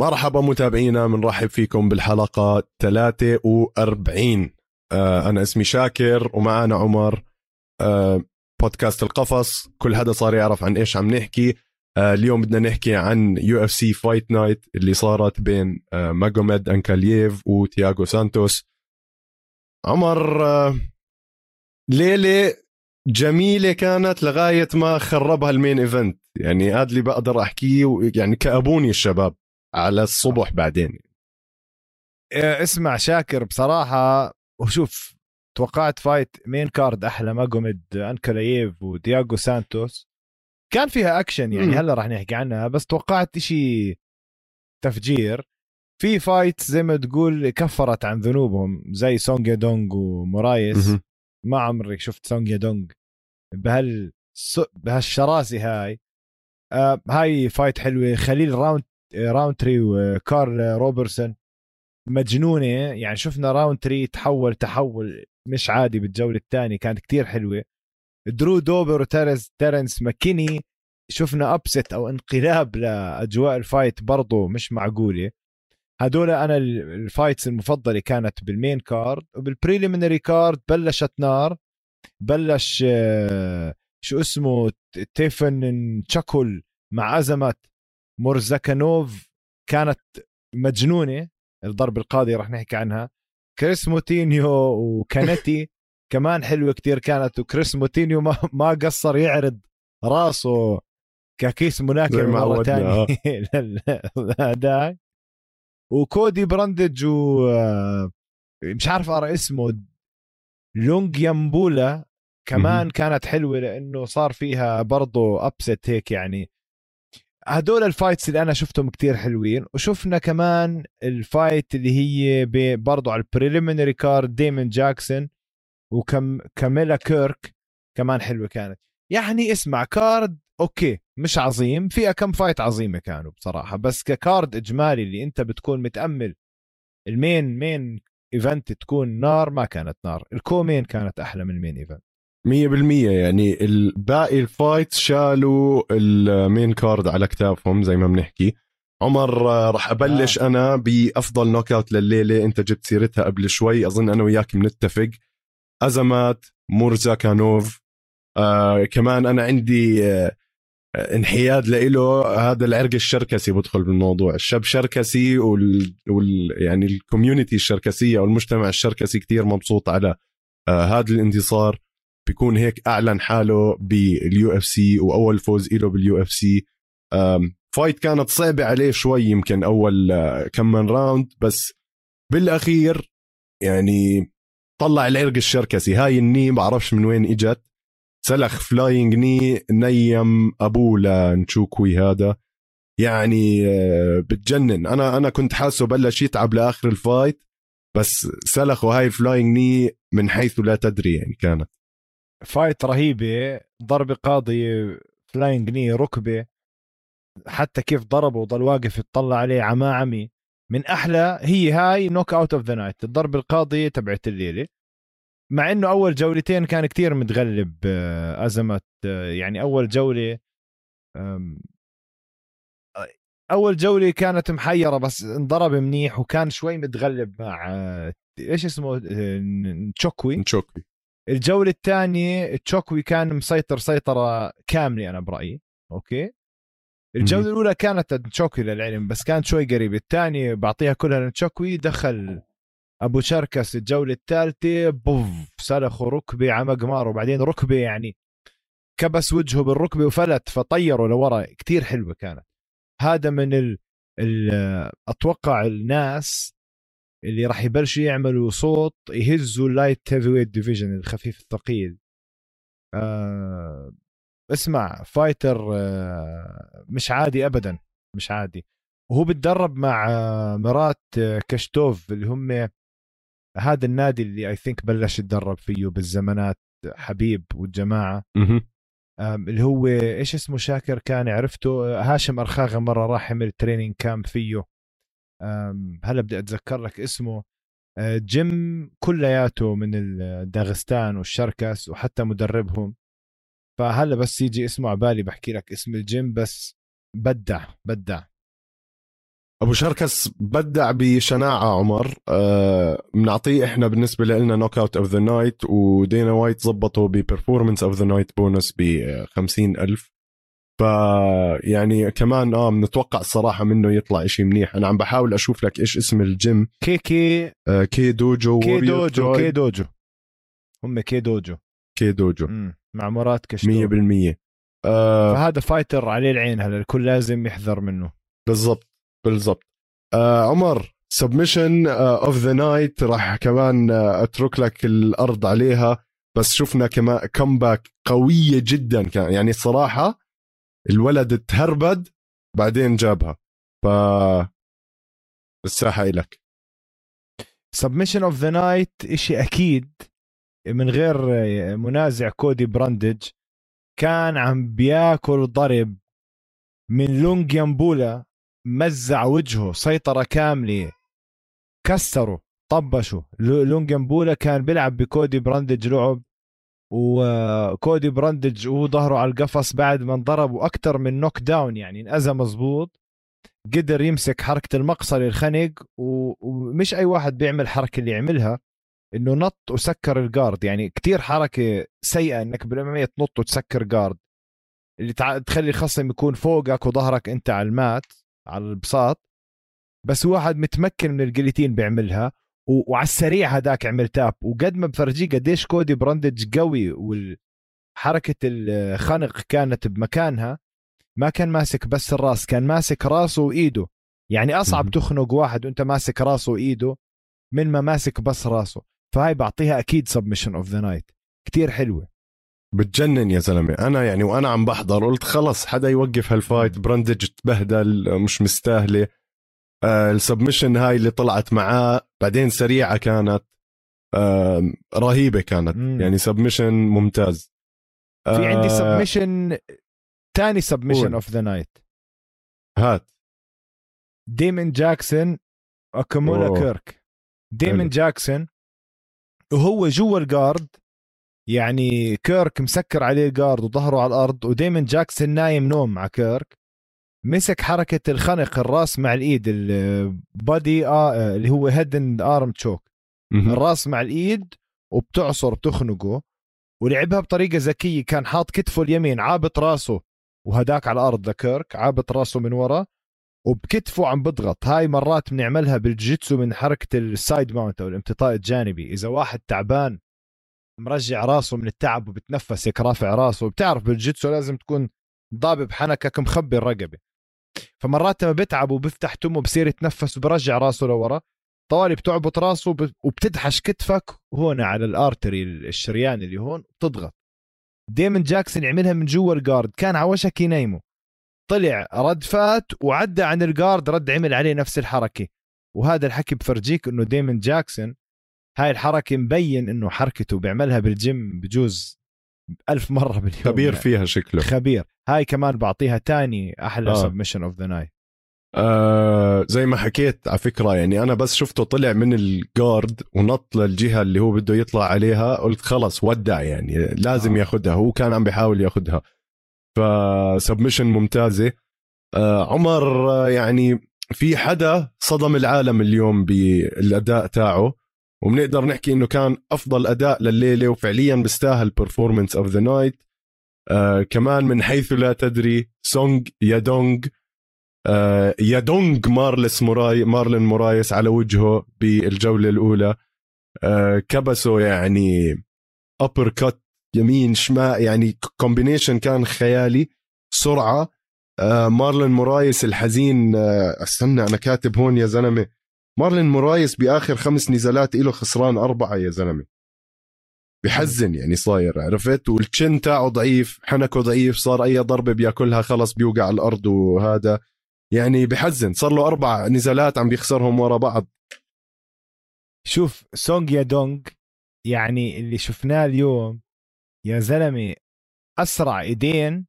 مرحبا متابعينا بنرحب فيكم بالحلقة 43 آه أنا اسمي شاكر ومعنا عمر. آه بودكاست القفص. كل حدا صار يعرف عن إيش عم نحكي. آه اليوم بدنا نحكي عن UFC Fight Night اللي صارت بين ماجوميد أنكالاييف وتياغو سانتوس. عمر ليلة جميلة كانت لغاية ما خربها ال main event. يعني هذا اللي بقدر أحكيه يعني كأبوني الشباب. على الصبح بعدين. إيه، اسمع شاكر بصراحة وشوف توقعت fight main card أحلى ماجوميد انكلاييف وتياغو سانتوس. كان فيها أكشن يعني هلا راح نحكي عنها بس توقعت شيء تفجير. في fight زي ما تقول كفرت عن ذنوبهم زي سونج يادونغ ومورايس. ما عمري شفت سونج يادونغ بهال بهالشراسة هاي. آه هاي fight حلوة خليل راونتري وكارل روبرتسون مجنونة يعني شفنا راونتري تحول تحول مش عادي بالجولة الثانية كانت كتير حلوة. درو دوبر وتيرنس تيرنس ماكيني شفنا upset أو انقلاب لأجواء ال fight برضه مش معقولة. هدول أنا ال fights المفضلة كانت بال main card وبال preliminary card بلشت نار بلش آه، شو اسمه تيفن تشاكول مع أزمة مورزاكانوف كانت مجنونة الضرب القاضي رح نحكي عنها. كريس موتينيو وكانتي كمان حلوة كتير كانت وكريس موتينيو ما, ما قصر يعرض راسه ككيس مناكر مرة ثانية هذاك وكودي براندج و آه، مش عارف أقرأ اسمه. لونج يامبولا كمان كانت حلوة لأنه صار فيها برضه upset هيك يعني. هدول ال fights اللي أنا شفتهم كتير حلوين وشفنا كمان ال fight اللي هي برضه على ال preliminary card ديمن جاكسون وكم كامويلا كيرك كمان حلوة كانت. يعني اسمع card okay مش عظيم فيها كم fight عظيمة كانوا بصراحة بس ك card إجمالي اللي أنت بتكون متأمل ال main main event تكون نار ما كانت نار ال co-main كانت أحلى من ال main event مية بالمية يعني باقي ال fights شالوا ال main card على كتافهم زي ما بنحكي. عمر راح أبلش آه. أنا بأفضل knockout لليلة أنت جبت سيرتها قبل شوي. أظن أنا وياك بنتفق. أزامات مورزا كانوف آه كمان أنا عندي آه انحياد له هذا العرق الشركسي بدخل بالموضوع. الشاب شركسي وال, وال... يعني ال community الشركسية أو المجتمع الشركسي كتير مبسوط على آه هذا الانتصار. بيكون هيك أعلن حاله بال UFC وأول فوز له بال UFC. fight كانت صعبة عليه شوي يمكن أول آه، كم من round بس بالأخير يعني طلع العرق الشركسي. هاي ال knee بعرفش من وين إجت. سلخ flying knee knee أبوه لنشوكوي هذا. يعني آه، بتجنن. أنا أنا كنت حاسه بلش يتعب لآخر ال fight بس سلخوا هاي ال flying knee من حيث لا تدري يعني كانت. fight رهيبة ضربة قاضي flying knee ركبة. حتى كيف ضربه وضل واقف يطلع عليه عما عمي. من أحلى هي هاي knockout of the night الضربة القاضية تبعت الليلة. مع إنه أول جولتين كان كتير متغلب آه، ازمه آه، يعني أول جولة أول جولة كانت محيرة بس انضرب منيح وكان شوي متغلب مع آه، إيش اسمه نشوكوي نشوكوي الجولة الثانية نشوكوي كان مسيطر سيطرة كاملة أنا برأيي. أوكي؟ الجولة الأولى كانت نشوكوي للعلم بس كانت شوي قريبه الثانية بعطيها كلها لنشوكوي دخل أبو شركس الجولة الثالثة بوف سلخوا ركبة على مقمار وبعدين ركبة يعني كبس وجهه بالركبة وفلت فطيروا لورا. كتير حلوة كانت. هذا من ال... ال... أتوقع الناس اللي راح يبلشوا يعملوا صوت يهزوا ال light heavyweight division الخفيف الثقيل. آه اسمع fighter آه مش عادي ابدا مش عادي. وهو بتدرب مع آه مرات آه كشتوف اللي هم هذا النادي اللي I think بلش يتدرب فيه بالزمانات حبيب والجماعة. اللي هو إيش اسمه شاكر كان عرفته؟ هاشم ارخاغه مرة راح عمل training camp فيه. هلا بدي أتذكر لك اسمه؟ آه، جيم كلياته من داغستان والشركس وحتى مدربهم. فهلا بس يجي اسمه على بالي بحكي لك اسم الجيم بس بدع بدع. أبو شركس بدع بشناعة عمر. آه بنعطيه إحنا بالنسبة لنا knockout of the night ودينا وايت زبطه ب performance of the night bonus ب 50000 ف يعني كمان آه بنتوقع الصراحه منه يطلع إشي منيح. أنا عم بحاول أشوف لك إيش اسم ال gym. K K آه K Dojo K Dojo. K Dojo. هم K Dojo. K Dojo. 100% مم. مع مراد كشتو. آه فهذا fighter عليه العين هلا الكل لازم يحذر منه. بالضبط بالضبط. آه عمر submission of the night راح كمان آه أترك لك الأرض عليها. بس شفنا كمان comeback قوية جدا كان. يعني الصراحه الولد تهربد بعدين جابها. ف الساحة إلك. submission of the night إشي أكيد من غير منازع كودي براندج كان عم بياكل ضرب من لونجيامبولا مزع وجهه سيطرة كاملة. كسره طبشه لو- لونجيامبولا كان بيلعب بكودي براندج لعب وكودي براندج وهو ظهره على القفص بعد ما انضربوا أكثر من knockdown يعني انأذى مزبوط قدر يمسك حركة المقصلة الخنق ومش أي واحد بيعمل الحركة اللي يعملها إنه نط وسكر ال guard يعني كتير حركة سيئة إنك بالأمامية تنط وتسكر guard اللي. تخلي الخصم يكون فوقك وظهرك أنت على ال mat على البساط بس واحد متمكن من ال guillotine بيعملها. وعلى السريع هداك عمل tap وقد ما بفرجيه قديش كودي براندج قوي وحركة الخنق كانت بمكانها ما كان ماسك بس الراس كان ماسك راسه وإيده. يعني أصعب. تخنق واحد وأنت ماسك راسه وإيده من ما ماسك بس راسه. فهاي بعطيها أكيد submission of the night كتير حلوة. بتجنن يا زلمة. أنا يعني وأنا عم بحضر قلت خلص حدا يوقف هال fight براندج تبهدل مش مستاهلة. آه ال submission هاي اللي طلعت معاه بعدين سريعة كانت آه رهيبة كانت مم. يعني submission ممتاز في عندي آه، submission تاني submission. of the night هات ديمن جاكسون اكامولا. كيرك ديمن. جاكسون وهو جوا ال guard يعني كيرك مسكر عليه ال guard وظهره على الأرض وديمن جاكسون نايم نوم مع كيرك مسك حركة الخنق الراس مع الإيد ال body آه اللي هو head and arm choke. الراس مع الإيد وبتعصر بتخنقه ولعبها بطريقة ذكية كان حاط كتفه اليمين عابط راسه وهداك على الأرض لكيرك عابط راسه من ورا وبكتفه عم بضغط. هاي مرات بنعملها بال jitsu من حركة ال side mount أو الامتطاء الجانبي. إذا واحد تعبان مرجع راسه من التعب وبتنفس هيك رافع راسه. بتعرف بال jitsu لازم تكون ضابب حنكك مخبي الرقبة. فمرات لما بتعب وبفتح تمه بصير يتنفس وبرجع راسه لورا طوالي بتعبط راسه وب- وبتدحش كتفك هون على ال artery الشريان اللي هون بتضغط. ديمن جاكسون عملها من جوا ال guard كان على وشك ينيمه طلع رد فات وعدى عن ال guard رد عمل عليه نفس الحركة. وهذا الحكي بفرجيك إنه ديمن جاكسون هاي الحركة مبين إنه حركته بيعملها بالجيم بجوز ألف مرة باليوم خبير يعني. فيها شكله. خبير. هاي كمان بعطيها تاني أحلى آه. submission of the night آه زي ما حكيت على فكرة يعني أنا بس شفته طلع من ال guard ونط للجهة اللي هو بده يطلع عليها قلت خلص ودع يعني لازم آه. ياخدها. هو كان عم بيحاول ياخدها. ف submission ممتازة. آه عمر آه، يعني في حدا صدم العالم اليوم بالأداء تاعه. وبنقدر نحكي إنه كان أفضل أداء لليلة وفعليا بيستاهل performance of the night كمان من حيث لا تدري سونج يادونج آه، يدونج مارلس موراي مارلين مورايس على وجهه بالجولة الأولى. آه، كبسه يعني uppercut يمين شمال يعني combination كان خيالي سرعة. آه، مارلين مورايس الحزين آه، استنى أنا كاتب هون يا زلمة. مارلين مورايس بآخر خمس نزالات له خسران أربعة يا زلمة. بحزن يعني صاير عرفت؟ وال chin تاعه ضعيف حنكه ضعيف صار أي ضربة بيأكلها خلص بيوقع على الأرض وهذا. يعني بحزن صار له أربع نزالات عم بيخسرهم ورا بعض. شوف سونج يا دونج يعني اللي شفناه اليوم يا زلمة أسرع إيدين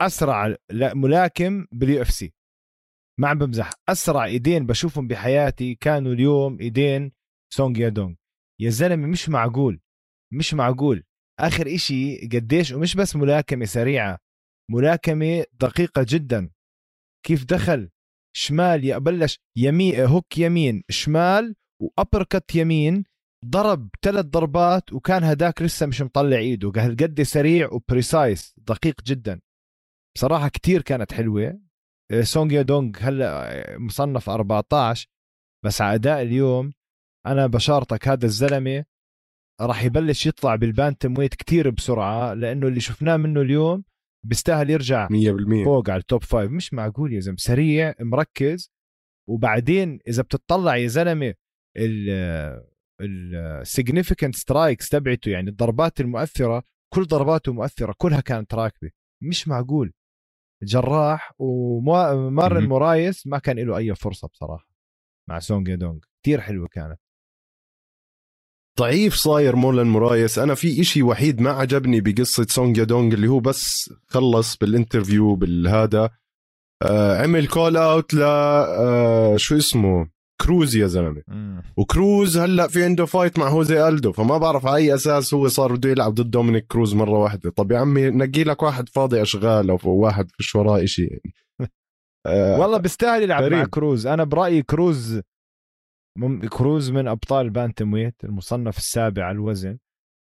أسرع لا- ملاكم بال UFC. ما عم بمزح. أسرع إيدين بشوفهم بحياتي كانوا اليوم إيدين سونج يا دونج يا زلمة مش معقول مش معقول. آخر إشي قديش ومش بس ملاكمة سريعة ملاكمة دقيقة جدا. كيف دخل؟ شمال بلش يمين hook يمين شمال و uppercut يمين ضرب ثلاث ضربات وكان هداك لسه مش مطلع إيده. قد سريع و precise دقيق جدا. بصراحة كتير كانت حلوة. سونج يادونج هلا مصنف 14 بس على أداء اليوم أنا بشارتك هذا الزلمة راح يبلش يطلع بال bantamweight كتير بسرعة لأنه اللي شفناه منه اليوم بيستاهل يرجع 100% فوق على ال top five مش معقول يا زلمة سريع مركز. وبعدين إذا بتطلع يا زلمة ال significant strikes تبعته يعني الضربات المؤثرة كل ضرباته مؤثرة كلها كانت راكبة. مش معقول. جراح ومارلون مورايس ما كان له أي فرصة بصراحة مع سونج دونغ كثير حلوة كانت. ضعيف صاير مارلون مورايس أنا في إشي وحيد ما عجبني بقصة سونج دونغ اللي هو بس خلص بال interview بالهذا. آه عمل كول اوت ل آه شو اسمه؟ كروز يا زلمة. وكروز هلأ في عنده fight مع جوزي ألدو فما بعرف على اي أساس هو صار بده يلعب ضد دومينيك كروز مرة واحدة. طب يا عمي نقي لك واحد فاضي أشغال أو واحد فيش وراه شيء يعني. آه والله بيستاهل يلعب غريب. مع كروز. أنا برأيي كروز كروز من أبطال bantamweight المصنف السابع على الوزن.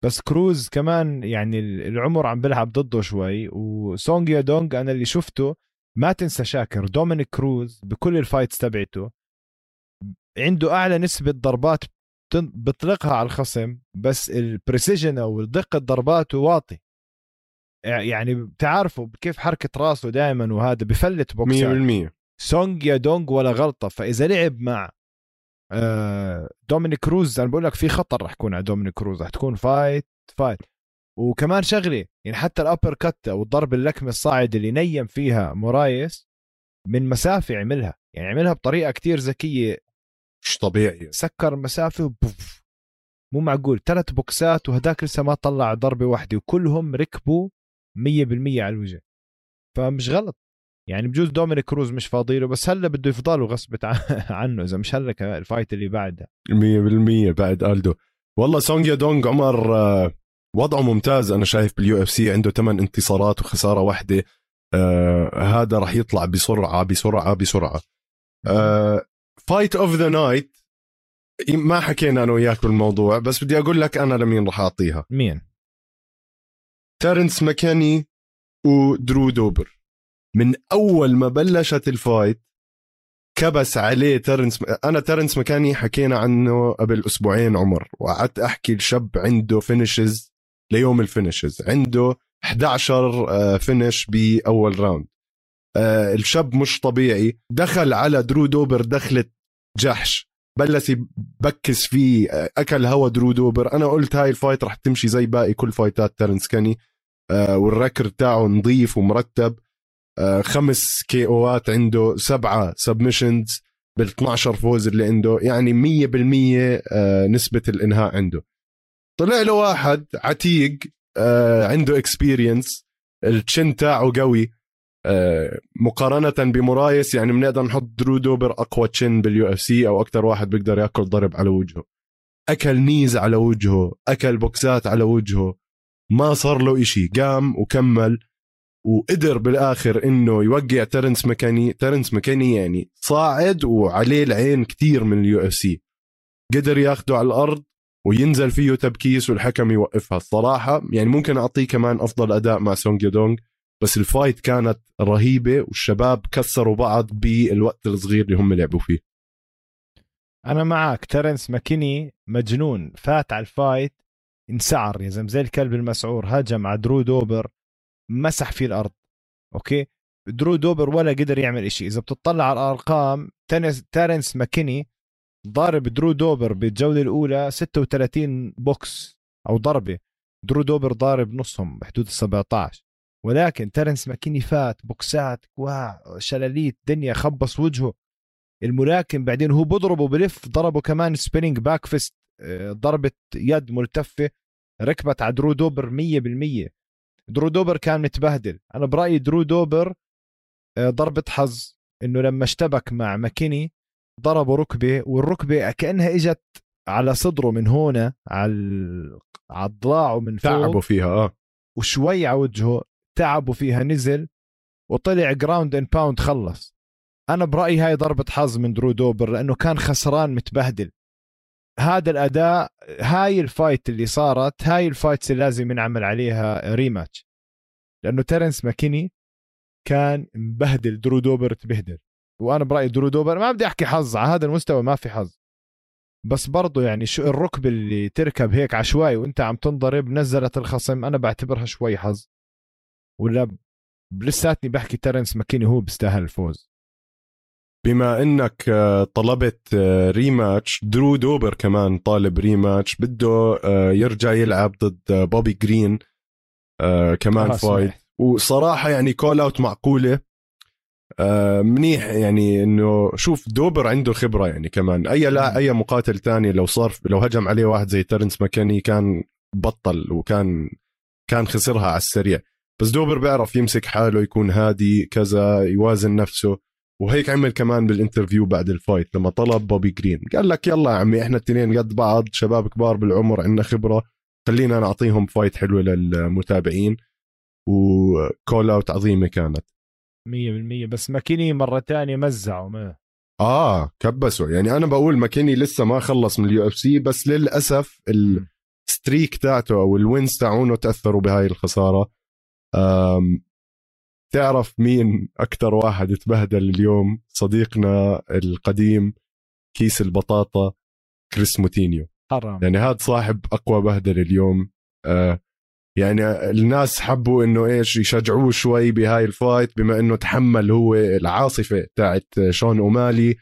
بس كروز كمان يعني العمر عم بيلعب ضده شوي. وسونج يادونج أنا اللي شفته ما تنسى شاكر دومينيك كروز بكل ال fights تبعته. عنده أعلى نسبة ضربات بيطلقها على الخصم بس ال precision أو دقه ضرباته واطي. يعني بتعرفوا كيف حركة راسه دائما وهذا بفلت بوكسات 100% سونج يادونج ولا غلطة. فإذا لعب مع آه، دومينيك كروز أنا بقول لك في خطر رح يكون على دومينيك كروز رح تكون fight fight وكمان شغلة يعني حتى ال uppercut أو الضرب اللكمة الصاعد اللي نيم فيها مورايس من مسافة عملها يعني عملها بطريقة كتير ذكية. مش طبيعي. سكر مسافة وبوف. مو معقول. ثلاث بوكسات وهداك لسه ما طلع ضربة واحدة وكلهم ركبوا 100% على الوجه. فمش غلط. يعني بجوز دومينيك كروز مش فاضي له بس هلا بده يفضله غصب عنه إذا مش هلا ال fight اللي بعدها. 100% بعد ألدو. والله سونج يادونج عمر آه، وضعه ممتاز. أنا شايف بال UFC عنده ثمان انتصارات وخسارة واحدة. آه هذا راح يطلع بسرعة بسرعة بسرعة. fight of the night ما حكينا أنا وياك بالموضوع بس بدي أقول لك أنا لمين راح أعطيها. مين؟ تيرنس ماكيني ودرو دوبر. من أول ما بلشت ال fight كبس عليه ترنس أنا ترنس ماكيني حكينا عنه قبل أسبوعين عمر وقعدت أحكي الشاب عنده finishes ليوم ال finishes عنده 11 finish بأول round آه، الشاب مش طبيعي. دخل على درو دوبر دخلت جحش. بلش يبكس فيه آه، أكل هوا درو دوبر. أنا قلت هاي ال fight رح تمشي زي باقي كل فايتات ترنس ماكيني آه، وال record تاعه نظيف ومرتب. آه، خمس KO ات عنده سبعة submissions بال 12 فوز اللي عنده. يعني 100% آه، نسبة الإنهاء عنده. طلع له واحد عتيق عنده experience ال chin تاعه قوي. مقارنة بمرايس يعني بنقدر نحط درو دوبر أقوى chin بال UFC أو أكثر واحد بيقدر يأكل ضرب على وجهه. أكل knees على وجهه أكل بوكسات على وجهه. ما صار له إشي قام وكمل وقدر بالآخر إنه يوقع ترنس ماكيني ترنس ماكيني يعني صاعد وعليه العين كتير من ال UFC. قدر ياخده على الأرض وينزل فيه تبكيس والحكم يوقفها. الصراحة يعني ممكن أعطيه كمان أفضل أداء مع سونج يودونغ بس ال fight كانت رهيبة والشباب كسروا بعض بالوقت الصغير اللي هم لعبوا فيه. أنا معك. ترنس ماكيني مجنون. فات على ال fight انسعر يا زلمة. زي الكلب المسعور هجم على درو دوبر مسح فيه الأرض. okay؟ درو دوبر ولا قدر يعمل شيء إذا بتطلع على الأرقام تارنس ماكيني ضارب درو دوبر بالجولة الأولى 36 بوكس أو ضربة. درو دوبر ضارب نصهم بحدود ال 17 ولكن ترنس ماكيني فات بوكسات شلاليت دنيا خبص وجهه. الملاكم بعدين هو بضربه بلف ضربه كمان spinning back fist ضربة يد ملتفة ركبت على درو دوبر 100% درو دوبر كان متبهدل. أنا برأيي درو دوبر آه، ضربة حظ. إنه لما اشتبك مع ماكيني ضربوا ركبة والركبة كأنها إجت على صدره من هنا على على ضلاعه من فوق. تعبوا فيها آه. وشوي على وجهه. تعبوا فيها نزل وطلع ground and pound خلص. أنا برأيي هاي ضربة حظ من درو دوبر لأنه كان خسران متبهدل. هذا الأداء هاي ال fight اللي صارت هاي ال fights اللي لازم ينعمل عليها rematch لأنه تيرنس ماكيني كان مبهدل درو دوبر تبهدل. وأنا برأيي درو دوبر ما بدي أحكي حظ على هذا المستوى ما في حظ. بس برضه يعني شو الركب اللي تركب هيك عشوائي وأنت عم تنضرب نزلت الخصم أنا بعتبرها شوي حظ. ولا لساتني بحكي تيرنس ماكيني هو بيستاهل الفوز. بما إنك آه، طلبت rematch درو دوبر كمان طالب rematch بده آه، يرجع يلعب ضد بوبي جرين كمان fight وصراحة يعني call out معقولة. آه منيح يعني إنه شوف Dober عنده خبرة يعني كمان. أي لا أي مقاتل تاني لو صار لو هجم عليه واحد زي ترنس ماكاني كان بطل وكان كان خسرها على السريع. بس دوبر بيعرف يمسك حاله يكون هادي كذا يوازن نفسه. وهيك عمل كمان بال interview بعد ال fight لما طلب بوبي جرين. قال لك يلا يا عمي إحنا التنين قد بعض شباب كبار بالعمر عندنا خبرة خلينا نعطيهم fight حلوة للمتابعين. و call out عظيمة كانت. 100% بس ماكيني مرة تانية مزعوا ما. آه كبسوا يعني أنا بقول ماكيني لسه ما خلص من ال UFC بس للأسف ال streak تاعته أو ال wins تاعونه تأثروا بهاي الخسارة. تعرف مين أكثر واحد تبهدل اليوم؟ صديقنا القديم كيس البطاطا كريس موتينيو. حرام. يعني هذا صاحب أقوى بهدل اليوم. آه يعني الناس حبوا إنه إيش يشجعوه شوي بهاي ال fight بما إنه تحمل هو العاصفة تاعت شون أومالي.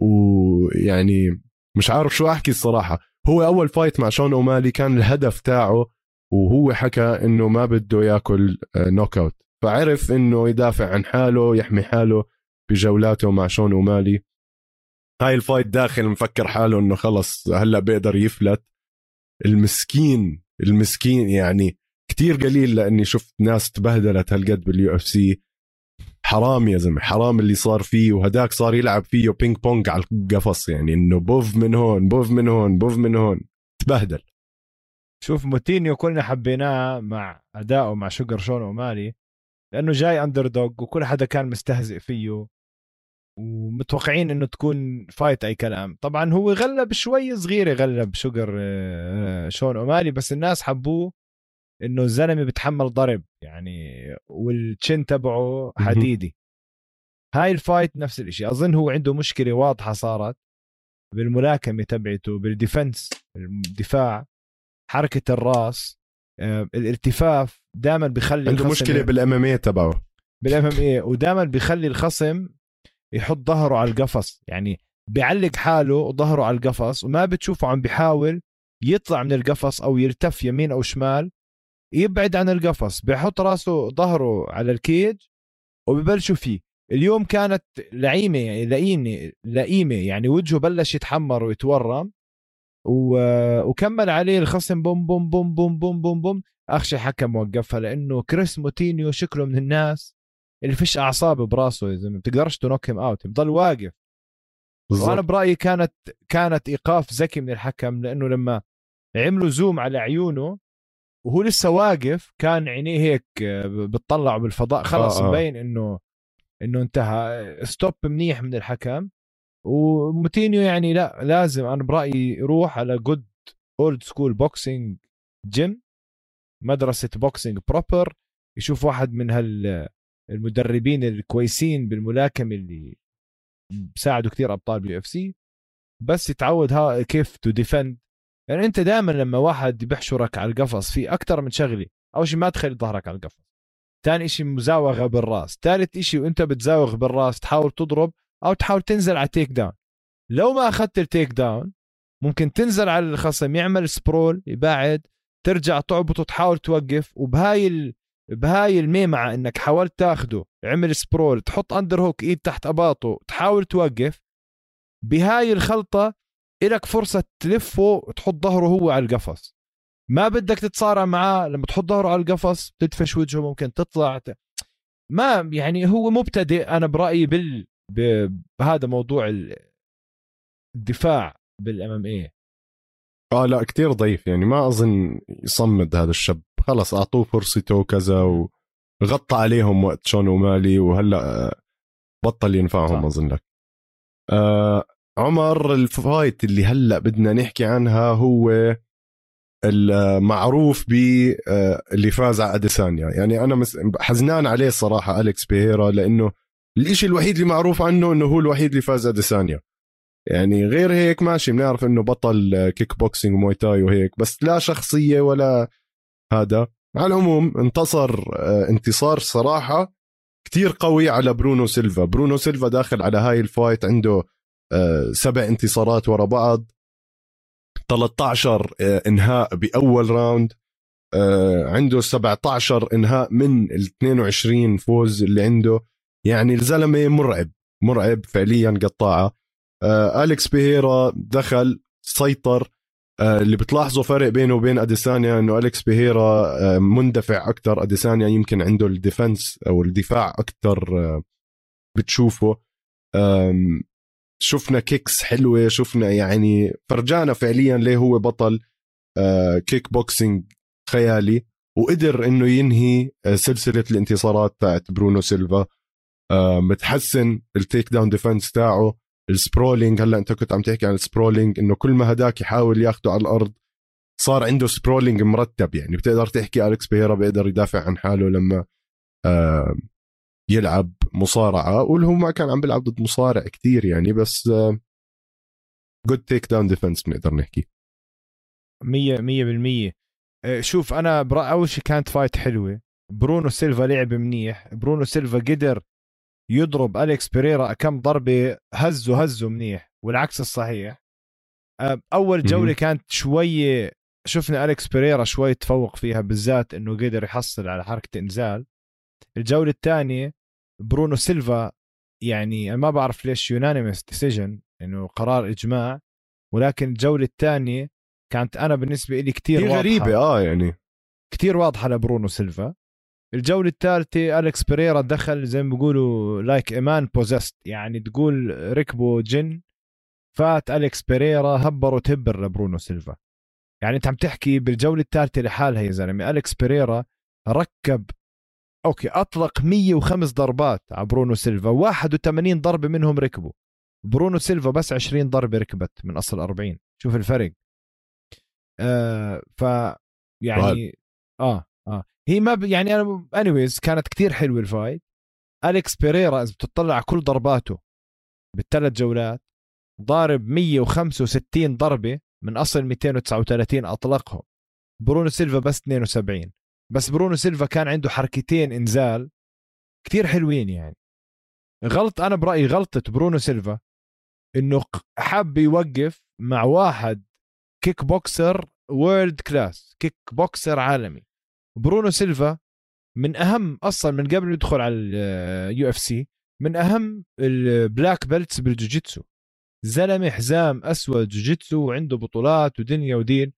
ويعني مش عارف شو أحكي الصراحة. هو أول fight مع شون أومالي كان الهدف تاعه وهو حكى إنه ما بده ياكل knock out فعرف إنه يدافع عن حاله يحمي حاله بجولاته مع شون اومالي هاي ال fight داخل مفكر حاله إنه خلص هلأ بيقدر يفلت. المسكين المسكين يعني كتير قليل لإني شفت ناس تبهدلت هالقد بال UFC حرام يا زلمة حرام اللي صار فيه وهداك صار يلعب فيه ping pong على القفص يعني إنه بوف من هون بوف من هون بوف من هون. تبهدل. شوف موتينيو كلنا حبيناه مع أدائه مع شوجر شون أومالي لأنه جاي underdog وكل حدا كان مستهزئ فيه ومتوقعين إنه تكون fight أي كلام. طبعا هو غلب شوي صغيره غلب شوجر آه، شون اومالي بس الناس حبوه إنه الزلمة بتحمل ضرب يعني وال chin تبعه حديدي. هاي ال fight نفس الشيء أظن هو عنده مشكلة واضحة صارت بالملاكمة تبعته بال defense الدفاع حركة الراس آه، الارتفاف دائما بخلي عنده مشكلة بالام ام اي تبعه. بالام ام اي ودائما بخلي الخصم يحط ظهره على القفص. يعني بيعلق حاله وظهره على القفص وما بتشوفه عم بيحاول يطلع من القفص أو يلتف يمين أو شمال يبعد عن القفص. بيحط راسه ظهره على الكيج وببلشوا فيه. اليوم كانت لعيمة يعني لئيمة لئيمة يعني وجهه بلش يتحمر ويتورم. و... وكمل عليه الخصم بوم بوم بوم بوم بوم بوم بوم. أجى الحكم وقفها لأنه كريس موتينيو شكله من الناس اللي فيش أعصاب براسه يا زلمة. بتقدرش ت knock him out بضل واقف. بالزبط. وأنا برأيي كانت كانت إيقاف ذكي من الحكم لأنه لما عملوا zoom على عيونه وهو لسه واقف كان عينيه هيك بتطلع بالفضاء خلص آه, آه. مبين إنه إنه انتهى. stop منيح من الحكم. وموتينيو يعني لا لازم أنا برأيي يروح على good old school boxing gym مدرسة boxing proper يشوف واحد من هال المدربين الكويسين بالملاكمة اللي بساعدوا كثير أبطال UFC بس يتعود ها كيف to defend يعني أنت دائما لما واحد بيحشرك على القفص في أكثر من شغلة أول شيء ما تخلي ظهرك على القفص ثاني شيء مزاوغة بالراس ثالث شيء وأنت بتزاوغ بالراس تحاول تضرب أو تحاول تنزل على take down لو ما أخذت ال take down ممكن تنزل على الخصم يعمل sprawl يبعد ترجع تعبط وتحاول توقف. وبهاي بهاي المعمعة إنك حاولت تاخده عمل sprawl تحط underhook إيد تحت أباطه تحاول توقف. بهاي الخلطة إلك فرصة تلفه وتحط ظهره هو على القفص. ما بدك تتصارع معاه لما تحط ظهره على القفص تدفش وجهه ممكن تطلع. ما يعني هو مبتدئ أنا برأيي بال بهذا موضوع الدفاع بال MMA آه لا كتير ضعيف يعني. ما أظن يصمد هذا الشاب. خلص أعطوه فرصته وكذا وغطى عليهم وقت شون أومالي وهلأ بطل ينفعهم أظن لك. آه عمر ال fight اللي هلأ بدنا نحكي عنها هو المعروف ب آه، اللي فاز على أديسانيا. يعني أنا حزنان عليه الصراحه أليكس بيهيرا لأنه الإشي الوحيد اللي معروف عنه إنه هو الوحيد اللي فاز أديسانيا. يعني غير هيك ماشي بنعرف إنه بطل kickboxing و Muay Thai وهيك بس لا شخصية ولا هذا. على العموم انتصر آه، انتصار صراحة كتير قوي على برونو سيلفا. برونو سيلفا داخل على هاي ال fight عنده آه، سبع انتصارات ورا بعض. 13 آه، إنهاء بأول round. عنده 17 إنهاء من ال 22 فوز اللي عنده. يعني الزلمة مرعب مرعب فعليا قطاعه أليكس بيهيرا دخل سيطر. آه، اللي بتلاحظوا فرق بينه وبين أديسانيا إنه أليكس بيهيرا آه، مندفع أكثر أديسانيا يمكن عنده ال defense أو الدفاع أكثر آه، بتشوفه. شفنا kicks حلوة شفنا يعني فرجانا فعليا ليه هو بطل كيك بوكسينج خيالي. وقدر إنه ينهي سلسلة الانتصارات تاعت برونو سيلفا. متحسن ال takedown defense تاعه. ال sprawling هلا انت كنت عم تحكي عن ال sprawling إنه كل ما هداك يحاول ياخده على الأرض صار عنده sprawling مرتب يعني. بتقدر تحكي الكس بيريرا بيقدر يدافع عن حاله لما آه يلعب مصارعة واللي ما كان عم بيلعب ضد مصارع كثير يعني بس good takedown defense بنقدر نحكي. 100 100% شوف أنا أول شيء كانت fight حلوة. برونو سيلفا لعب منيح. برونو سيلفا قدر يضرب أليكس بيريرا كم ضربة هزه هزه منيح والعكس الصحيح. أول جولة كانت شوية شفنا أليكس بيريرا شوي تفوق فيها بالذات إنه قدر يحصل على حركة إنزال. الجولة الثانية برونو سيلفا يعني أنا ما بعرف ليش unanimous decision إنه قرار إجماع ولكن الجولة الثانية كانت أنا بالنسبة لي كثير غريبة آه يعني. كثير واضحة لبرونو سيلفا. الجولة الثالثة الكس بيريرا دخل زي ما بيقولوا like a man possessed يعني تقول ركبوا جن. فات الكس بيريرا هبر وتهبر لبرونو سيلفا. يعني أنت عم تحكي بالجولة الثالثة لحالها يا زلمة الكس بيريرا ركب okay أطلق 105 ضربات على برونو سيلفا. 81 ضربة منهم ركبوا. برونو سيلفا بس 20 ضربة ركبت من أصل 40 شوف الفرق. آه ف يعني آه آه. هي ما ب... يعني أنا anyways كانت كتير حلوة ال fight. أليكس بيريرا إذا بتطلع كل ضرباته بالثلاث جولات ضارب 165 ضربة من أصل 239 أطلقهم. برونو سيلفا بس 72 بس برونو سيلفا كان عنده حركتين إنزال كتير حلوين يعني. غلط أنا برأيي غلطة برونو سيلفا إنه حاب يوقف مع واحد kickboxer world class kickboxer عالمي. برونو سيلفا من أهم أصلا من قبل يدخل على ال UFC من أهم ال black belts بالجوجيتسو. زلمة حزام أسود جوجيتسو وعنده بطولات ودنيا ودين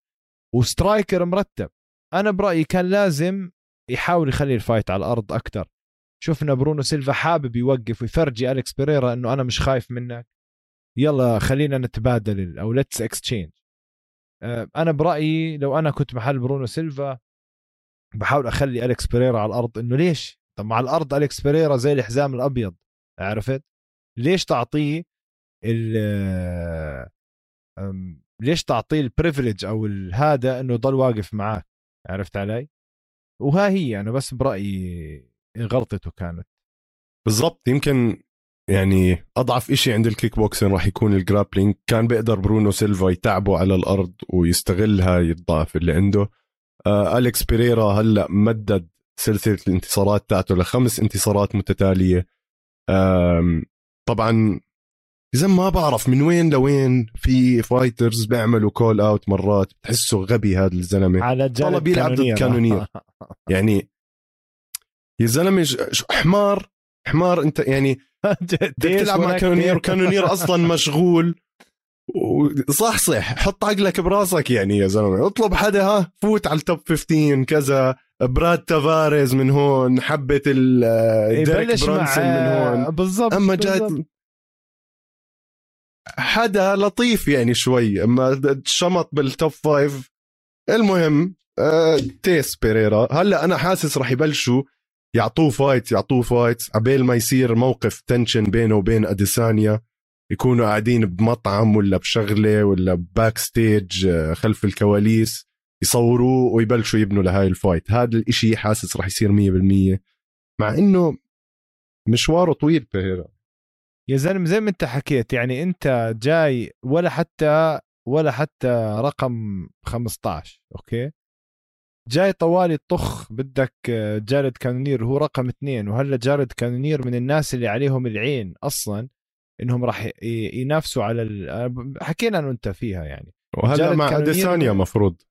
و striker مرتب. أنا برأيي كان لازم يحاول يخلي ال fight على الأرض أكثر شفنا برونو سيلفا حابب يوقف ويفرجي أليكس بيريرا إنه أنا مش خايف منك. يلا خلينا نتبادل أو let's exchange أنا برأيي لو أنا كنت محل برونو سيلفا بحاول أخلي أليكس بيريرا على الأرض إنه ليش؟ طب ما ع الأرض أليكس بيريرا زي الحزام الأبيض عرفت؟ ليش تعطيه ال ليش تعطيه ال privilege أو هذا إنه يضل واقف معك عرفت علي؟ وها هي أنا بس برأيي غلطته كانت. بالضبط يمكن يعني أضعف إشي عند الكيك بوكسين راح يكون ال grappling كان بيقدر برونو سيلفا يتعبه على الأرض ويستغل هاي الضعف اللي عنده. آه أليكس بيريرا هلا مدد سلسلة الانتصارات تاعته لخمس انتصارات متتالية. طبعا إذا ما بعرف من وين لوين في fighters بيعملوا call out مرات بتحسه غبي هذا الزلمة. على طلع بيلعب ضد كانونير يعني يا زلمة حمار حمار أنت يعني بتلعب مع كانونير وكانونير أصلا مشغول. صح صح حط عقلك براسك يعني يا زلمة. اطلب حدا ها فوت على ال top 15 كذا. براد تافاريز من هون حبة ديريك برانسون من هون. بالضبط أما جات حدا لطيف يعني شوي أما شمط بال top five المهم آه تيس بيريرا. هلأ أنا حاسس رح يبلشوا يعطوه fight يعطوه fight عبين ما يصير موقف tension بينه وبين أديسانيا. يكونوا قاعدين بمطعم ولا بشغلة ولا backstage آه، خلف الكواليس يصوروه ويبلشوا يبنوا لهاي ال fight. هذا الإشي حاسس رح يصير 100% مع إنه مشواره طويل بيريرا يا زلمة زي ما انت حكيت يعني انت جاي ولا حتى ولا حتى رقم 15 okay؟ جاي طوالي الطخ بدك آه، جارد كانونير هو رقم اثنين. وهلا جارد كانونير من الناس اللي عليهم العين أصلا. إنهم راح ينافسوا على ال... حكينا انه انت فيها يعني. وهلا مع أديسانيا مفروض.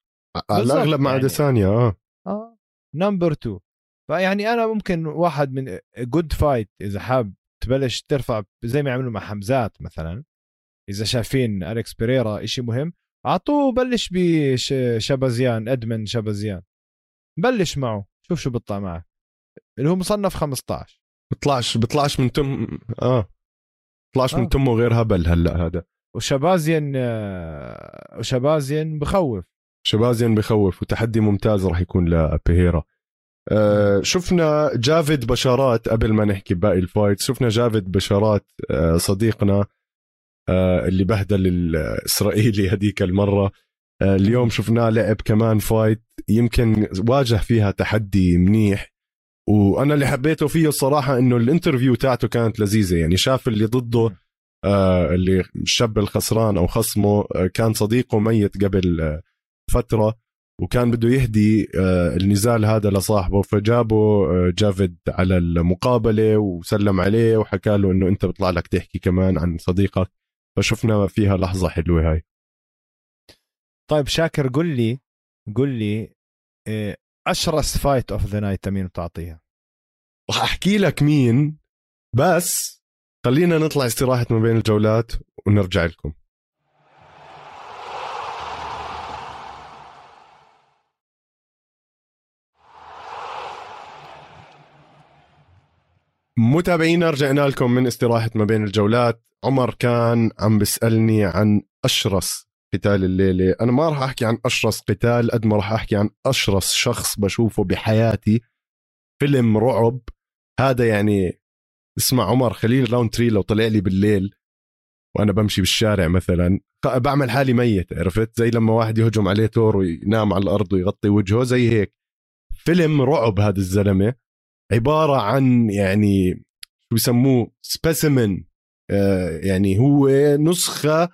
على الاغلب مع يعني. أديسانيا آه. آه number 2 فيعني أنا ممكن واحد من good fight إذا حاب تبلش ترفع زي ما يعملوا مع حمزات مثلا. إذا شايفين أليكس بيريرا شيء مهم أعطوه بلش بشبازيان إدمن شبازيان بلش معه شوف شو بيطلع معك اللي هو مصنف 15 بيطلعش بيطلعش من تم آه. بيطلعش آه. من تمه غير هبل هلا هذا. وشبازين آه وشبازين بخوف. شبازين بخوف وتحدي ممتاز راح يكون لبيريرا آه شفنا جافد بشارات قبل ما نحكي باقي ال fight. شفنا جافد بشارات آه صديقنا اللي بهدل الإسرائيلي هذيك المرة. اليوم شفناه لعب كمان fight. يمكن واجه فيها تحدي منيح. وأنا اللي حبيته فيه الصراحة إنه ال interview تاعته كانت لذيذة. يعني شاف اللي ضده آه اللي الشاب الخسران أو خصمه آه كان صديقه ميت قبل آه فترة وكان بده يهدي النزال هذا لصاحبه. فجابه جابه على المقابلة وسلم عليه وحكى له إنه أنت بيطلع لك تحكي كمان عن صديقك. فشفنا فيها لحظة حلوة هاي. طيب شاكر قل لي قل لي أشرس fight of the night مين بتعطيها راح أحكي لك مين بس خلينا نطلع استراحة ما بين الجولات ونرجع لكم. متابعينا رجعنا لكم من استراحة ما بين الجولات. عمر كان عم بيسألني عن أشرس قتال الليلة. أنا ما راح أحكي عن أشرس قتال قد ما راح أحكي عن أشرس شخص بشوفه بحياتي. فيلم رعب. هذا يعني اسمع عمر خليل راونتري لو طلع لي بالليل وأنا بمشي بالشارع مثلا. بعمل حالي ميت عرفت؟ زي لما واحد يهجم عليه تور وينام على الأرض ويغطي وجهه زي هيك. فيلم رعب هذا الزلمة. عبارة عن يعني شو بسموه؟ specimen آه يعني هو نسخة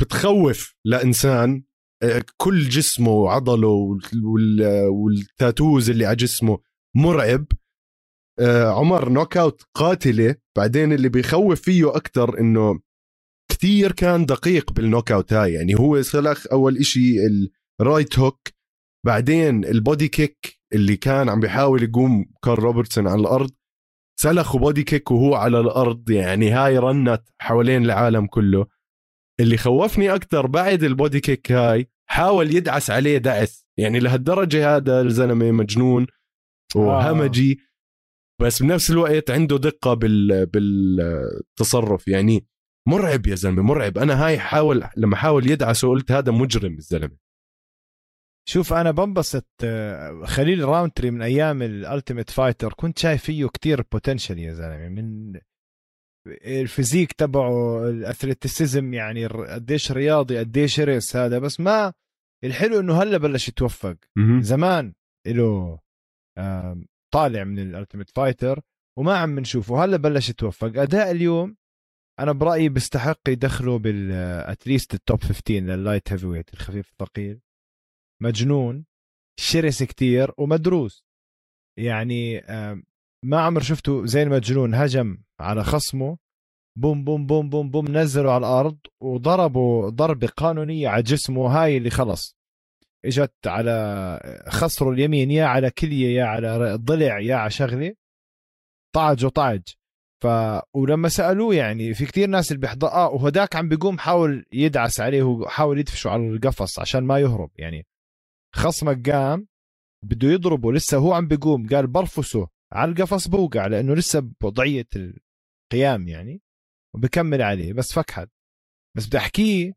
بتخوف لإنسان آه، كل جسمه وعضله وال tattoos اللي على جسمه مرعب. آه، عمر knockout قاتلة. بعدين اللي بيخوف فيه أكثر إنه كثير كان دقيق بال knockout هاي. يعني هو سلخ أول إشي ال right hook بعدين ال body kick اللي كان عم بيحاول يقوم كارل روبرتسون على الأرض. سلخه body kick وهو على الأرض. يعني هاي رنت حوالين العالم كله. اللي خوفني أكثر بعد ال body kick هاي حاول يدعس عليه دعس. يعني لهالدرجة هذا الزلمة مجنون وهمجي بس بنفس الوقت عنده دقة بال بالتصرف. يعني مرعب يا زلمة مرعب. أنا هاي حاول لما حاول يدعسه قلت هذا مجرم الزلمة. شوف أنا بنبسط آه، خليل راونتري من أيام ال Ultimate Fighter كنت شايف فيه كتير potential يا زلمة. من ال physique تبعه ال athleticism يعني قديش رياضي قديش شرس هذا بس ما الحلو إنه هلأ بلش يتوفق. زمان له طالع من ال Ultimate Fighter وما عم نشوفه هلأ بلش يتوفق. أداء اليوم أنا برأيي بيستحق يدخله بال at least ال top 15 لل light heavyweight الخفيف الثقيل. مجنون شرس كتير ومدروس. يعني ما عمر شفته زي المجنون هجم. على خصمه بوم بوم بوم بوم بوم نزلوا على الأرض وضربوا ضربة قانونية على جسمه هاي اللي خلص. إجت على خصره اليمين يا على كلية يا على ضلع يا على شغلة. طعج وطعج ف ولما سألوه يعني في كتير ناس اللي بيحضر آه وهداك عم بيقوم حاول يدعس عليه وحاول يدفشه على القفص عشان ما يهرب يعني. خصمك قام بده يضربه لسه هو عم بيقوم. قال برفسه على القفص بوقع لأنه لسه بوضعية القيام يعني وبكمل عليه بس فكحت بس بدي أحكيه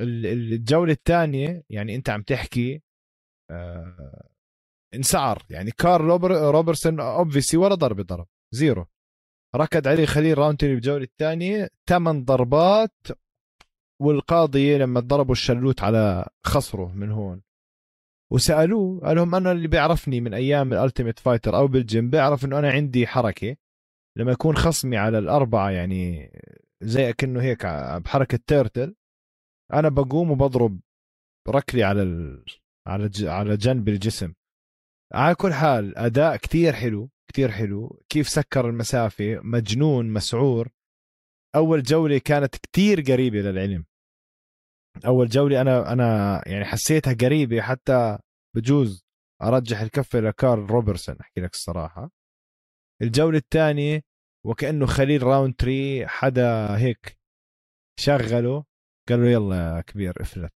الجولة الثانية يعني أنت عم تحكي آه انسعر. يعني كارل روبر روبرتسون obviously ولا ضربه ضرب zero. ركض عليه خليل راونتري بالجولة الثانية ثمان ضربات والقاضي لما ضربوا الشلوت على خصره من هون. وسألوه قال لهم أنا اللي بيعرفني من أيام ال Ultimate Fighter أو بالجيم بيعرف إنه أنا عندي حركة. لما يكون خصمي على الأربعة يعني زي كأنه هيك بحركة تيرتل أنا بقوم وبضرب ركلي على ال... على ج... على جنب الجسم. على كل حال أداء كتير حلو كتير حلو. كيف سكر المسافة؟ مجنون مسعور. أول جولة كانت كتير قريبة للعلم. أول جولة أنا أنا يعني حسيتها قريبة حتى بجوز أرجح الكفة لكارل روبرتسون أحكي لك الصراحة. الجولة الثانية وكأنه خليل راونتري حدا هيك شغله. قال له يلا يا كبير افلت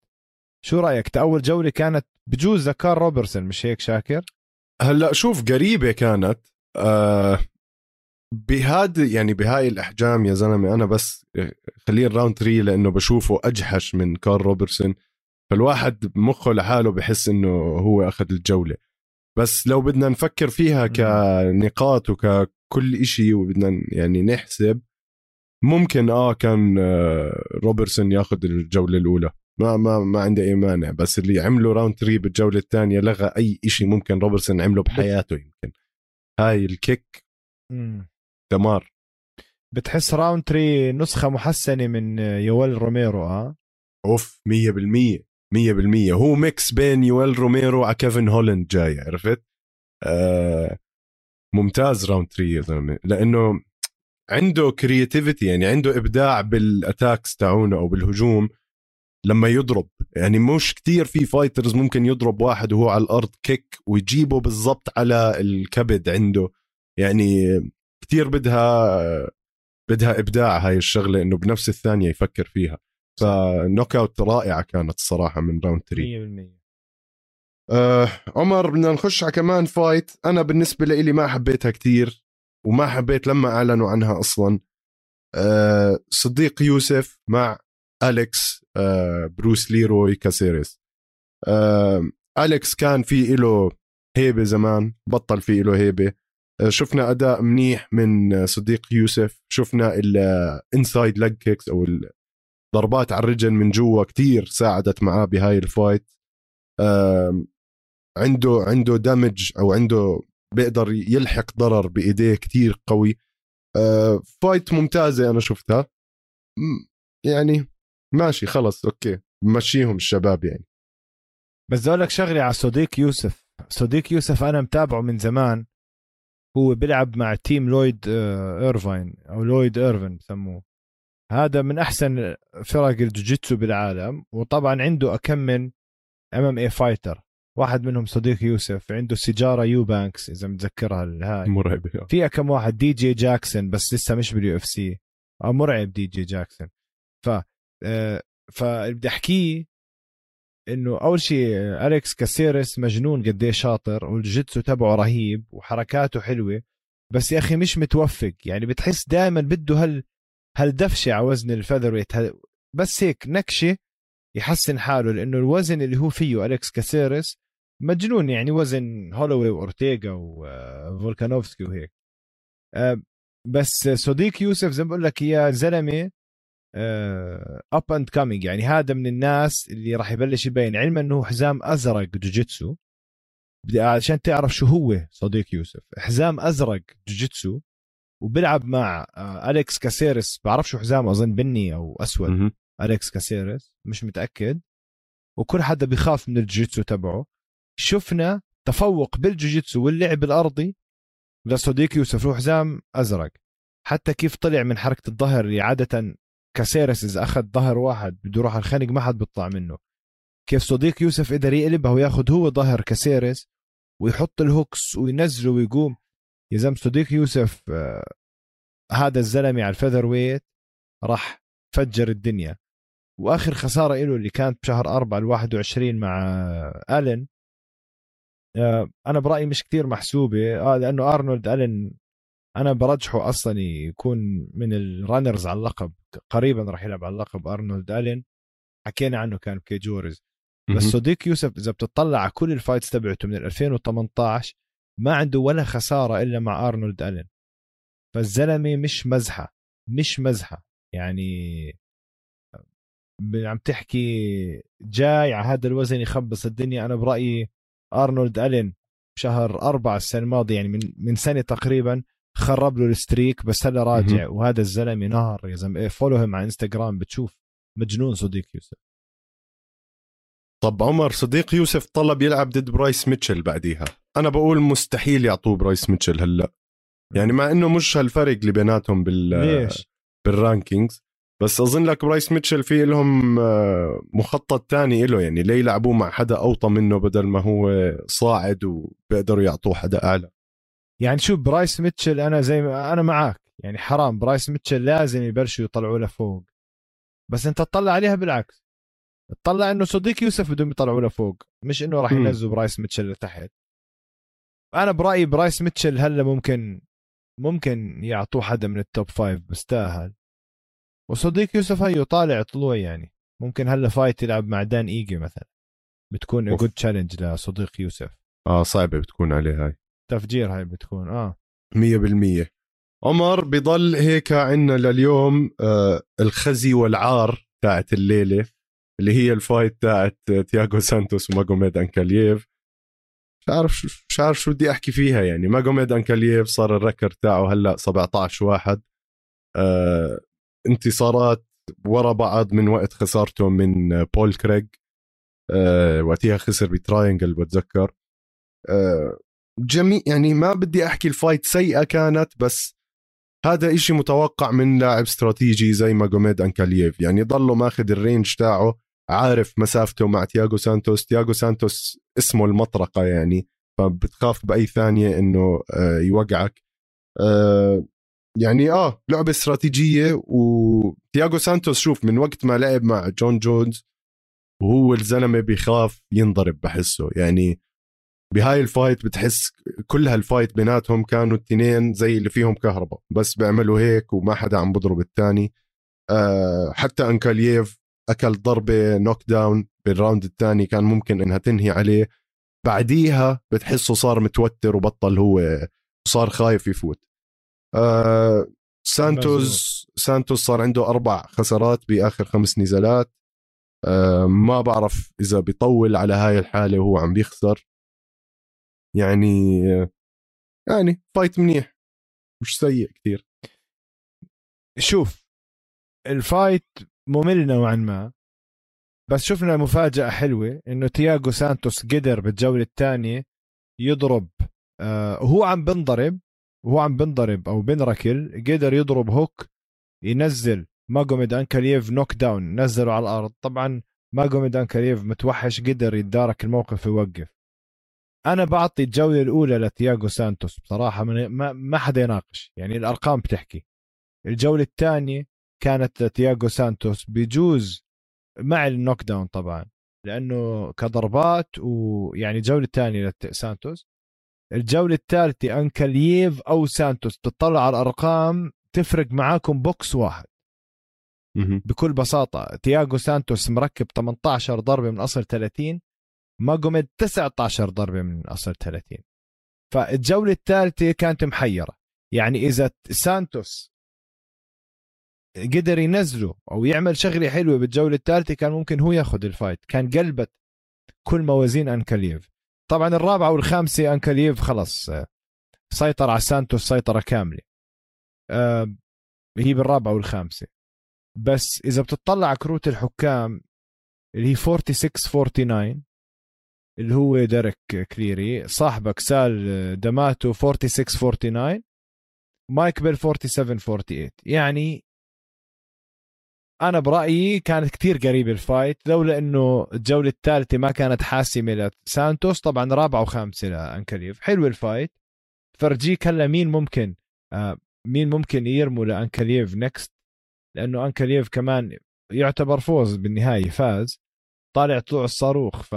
شو رأيك؟ أول جولة كانت بجوز كارل روبرتسون مش هيك شاكر؟ هلا شوف قريبة كانت. آه بهاد يعني بهاي الأحجام يا زلمة أنا بس خليل راونتري لأنه بشوفه أجحش من كارل روبرتسون. فالواحد بمخه لحاله بحس إنه هو أخذ الجولة. بس لو بدنا نفكر فيها كنقاط وككل إشي وبدنا يعني نحسب. ممكن آه كان آه روبرتسون ياخذ الجولة الأولى. ما ما ما عندي اي مانع بس اللي عمله راونتري بالجولة الثانية لغى أي شيء ممكن روبرتسون عمله بحياته يمكن. هاي ال kick. دمار. بتحس راونتري نسخة محسنة من يويل روميرو آه؟ أوف 100% 100% هو mix بين يويل روميرو على كيفن هولند جاي عرفت؟ آه ممتاز راونتري يا زلمة. لأنه عنده creativity يعني عنده إبداع بال attacks تاعونه أو بالهجوم لما يضرب. يعني مش كتير في fighters ممكن يضرب واحد وهو على الأرض kick ويجيبه بالضبط على الكبد عنده. يعني كتير بدها بدها إبداع هاي الشغلة إنه بنفس الثانية يفكر فيها. ف knockout رائعة كانت الصراحة من راونتري 100% آه عمر بدنا نخش على كمان fight أنا بالنسبة لي ما حبيتها كتير وما حبيت لما أعلنوا عنها أصلا. آه صديق يوسف مع أليكس آه بروس ليروي كاسيريس. آه أليكس كان في له هيبة زمان بطل في له هيبة. آه شفنا أداء منيح من صديق يوسف. شفنا ال inside leg kicks أو الضربات على الرجل من جوا كتير ساعدت معاه بهاي ال fight عنده عنده damage أو عنده بيقدر يلحق ضرر بإيديه كتير قوي. آه fight ممتازة أنا شفتها. يعني ماشي خلص okay. مشيهم الشباب يعني. بس أقول لك شغلة على صديق يوسف. صديق يوسف أنا متابعه من زمان. هو بيلعب مع تيم لويد ايرفاين أو لويد ايرفن بسموه. هذا من أحسن فرق الجوجيتسو بالعالم. وطبعا عنده أكم من ام ام اي فايتر واحد منهم صديق يوسف عنده سيجارة يو بانكس إذا متذكرها الهاي مرعب في كم واحد دي جي جاكسون بس لسه مش باليو إف سي. مرعب دي جي جاكسون. ف آه فاللي بدي أحكيه إنه أول شيء أليكس كاسيرس مجنون قديش شاطر والجيتسو تبعه رهيب وحركاته حلوة. بس يا أخي مش متوفق يعني بتحس دائما بده هال هالدفشة على وزن ال featherweight بس هيك نكشة يحسن حاله لأنه الوزن اللي هو فيه أليكس كاسيرس مجنون يعني وزن هولوي وأورتيغا وفولكانوفسكي وهيك. بس صديق يوسف زي ما بقول لك يا زلمة up and coming يعني هذا من الناس اللي راح يبلش يبين علما إنه حزام أزرق جوجيتسو. بدي عشان تعرف شو هو صديق يوسف حزام أزرق جوجيتسو وبيلعب مع أليكس كاسيرس بعرف شو حزامه أظن بني أو أسود. أليكس كاسيرس مش متأكد. وكل حدا بيخاف من الجوجيتسو تبعه. شفنا تفوق بالجوجيتسو واللعب الأرضي لصديق يوسف له حزام أزرق. حتى كيف طلع من حركة الظهر اللي عادة كاسيرس اذا أخذ ظهر واحد بده يروح الخنق ما حد بيطلع منه. كيف صديق يوسف قدر يقلبها وياخذ هو ظهر كاسيرس ويحط ال hooks وينزله ويقوم. يا زلمة صديق يوسف آه هذا الزلمة على ال featherweight راح فجر الدنيا. وآخر خسارة له اللي كانت بشهر 4 ال 21 مع آلن أنا برأيي مش كتير محسوبة. آه لأنه أرنولد الن أنا برجحه أصلا يكون من ال runners على اللقب قريبا راح يلعب على اللقب أرنولد ألين. حكينا عنه كان ب Cage Warriors بس. صديق يوسف إذا بتطلع على كل ال fights تبعته من 2018 ما عنده ولا خسارة إلا مع أرنولد ألين. فالزلمة مش مزحة مش مزحة. يعني ب- عم تحكي جاي على هذا الوزن يخبص الدنيا. أنا برأيي أرنولد ألين بشهر أربعة السنة الماضية يعني من من سنة تقريبا خرب له ال streak بس هلا راجع وهذا الزلمة نار يا زلمة. follow him على انستغرام بتشوف مجنون صديق يوسف. طب عمر صديق يوسف طلب يلعب ضد برايس ميتشل بعديها. أنا بقول مستحيل يعطوه برايس ميتشل هلا. يعني مع إنه مش هالفرق اللي بيناتهم بال ليش؟ بال rankings بس أظن لك برايس ميتشل في لهم آه، مخطط تاني له يعني ليه يلعبوه مع حدا أوطى منه بدل ما هو صاعد وبيقدروا يعطوه حدا أعلى؟ يعني شوف برايس ميتشل أنا زي ما أنا معك يعني حرام برايس ميتشل لازم يبلشوا يطلعوا له فوق. بس أنت تطلع عليها بالعكس. تطلع إنه صديق يوسف بدهم يطلعوا له فوق. مش إنه راح. ينزلوا برايس ميتشل لتحت. أنا برأيي برايس ميتشل هلا ممكن ممكن يعطوه حدا من ال top five بستاهل وصديق يوسف هيو طالع طلوع يعني. ممكن هلا fight يلعب مع دان إيجي مثلا. بتكون. good challenge لصديق يوسف. آه صعبة بتكون عليه هاي. تفجير هاي بتكون آه. مية بالمية. عمر بضل هيك عنا لليوم آه الخزي والعار تاعت الليلة اللي هي ال fight تاعت تياغو سانتوس وماجوميد أنكالييف. مش عارف مش عارف شو بدي أحكي فيها يعني. ماجوميد أنكالييف صار ال record تاعه هلا 17 واحد. آه انتصارات ورا بعض من وقت خسارته من بول كريج آه وقتها خسر ب triangle بتذكر. آه جميع يعني ما بدي أحكي ال fight سيئة كانت بس هذا إشي متوقع من لاعب استراتيجي زي ماجوميد أنكالييف. يعني ضله ماخذ ال range تاعه عارف مسافته مع تياغو سانتوس. تياغو سانتوس اسمه المطرقة يعني فبتخاف بأي ثانية إنه آه، يوقعك. آه، يعني آه لعبة استراتيجية وتياغو سانتوس شوف من وقت ما لعب مع جون جونز وهو الزلمة بيخاف ينضرب بحسه. يعني بهاي ال fight بتحس كل هال fight بيناتهم كانوا التنين زي اللي فيهم كهرباء. بس بيعملوا هيك وما حدا عم بضرب الثاني أه حتى أنكالييف أكل ضربة knockdown بال round الثاني كان ممكن إنها تنهي عليه. بعديها بتحسه صار متوتر وبطل هو صار خايف يفوت. أه سانتوس سانتوس صار عنده أربع خسارات بآخر خمس نزالات. أه ما بعرف إذا بيطول على هاي الحالة وهو عم بيخسر. يعني يعني fight منيح مش سيء كثير شوف ال fight ممل نوعا ما بس شفنا مفاجأة حلوة إنه تياغو سانتوس قدر بالجولة الثانية يضرب آه هو عم بنضرب وهو عم بنضرب أو بنركل قدر يضرب hook ينزل ماجوميد انكالييف knockdown نزله على الأرض. طبعا ماجوميد انكالييف متوحش قدر يتدارك الموقف ويوقف. أنا بعطي الجولة الأولى لتياغو سانتوس. بصراحة من ما, ما حدا يناقش. يعني الأرقام بتحكي. الجولة الثانية كانت لتياغو سانتوس بجوز مع ال knockdown طبعا. لأنه كضربات ويعني الجولة الثانية لسانتوس الجولة الثالثة انكالييف أو سانتوس تطلع على الأرقام تفرق معاكم بوكس واحد. بكل بساطة تياغو سانتوس مركب 18 ضربة من أصل 30 ماجوميد 19 ضربة من أصل 30 فالجولة الثالثة كانت محيرة. يعني إذا سانتوس قدر ينزله أو يعمل شغلة حلوة بالجولة الثالثة كان ممكن هو ياخذ ال fight. كان قلبت كل موازين انكاليف طبعا الرابعه والخامسه انكاليف خلص آه، سيطر على سانتوس سيطرة كاملة. آه، هي بالرابعه والخامسه بس إذا بتطلع على كروت الحكام اللي هي 46 49 اللي هو ديريك كليري صاحبك سال دماتو 46 49 مايك بيل 47 48 يعني أنا برأيي كانت كتير قريبة ال fight لولا إنه الجولة الثالثة ما كانت حاسمة لسانتوس طبعا رابعة وخامسة لانكليف حلو ال fight. فرجيك هلا مين ممكن آه مين ممكن يرموا لانكليف next لأنه انكليف كمان يعتبر فوز بالنهاية فاز. طالع طلوع الصاروخ ف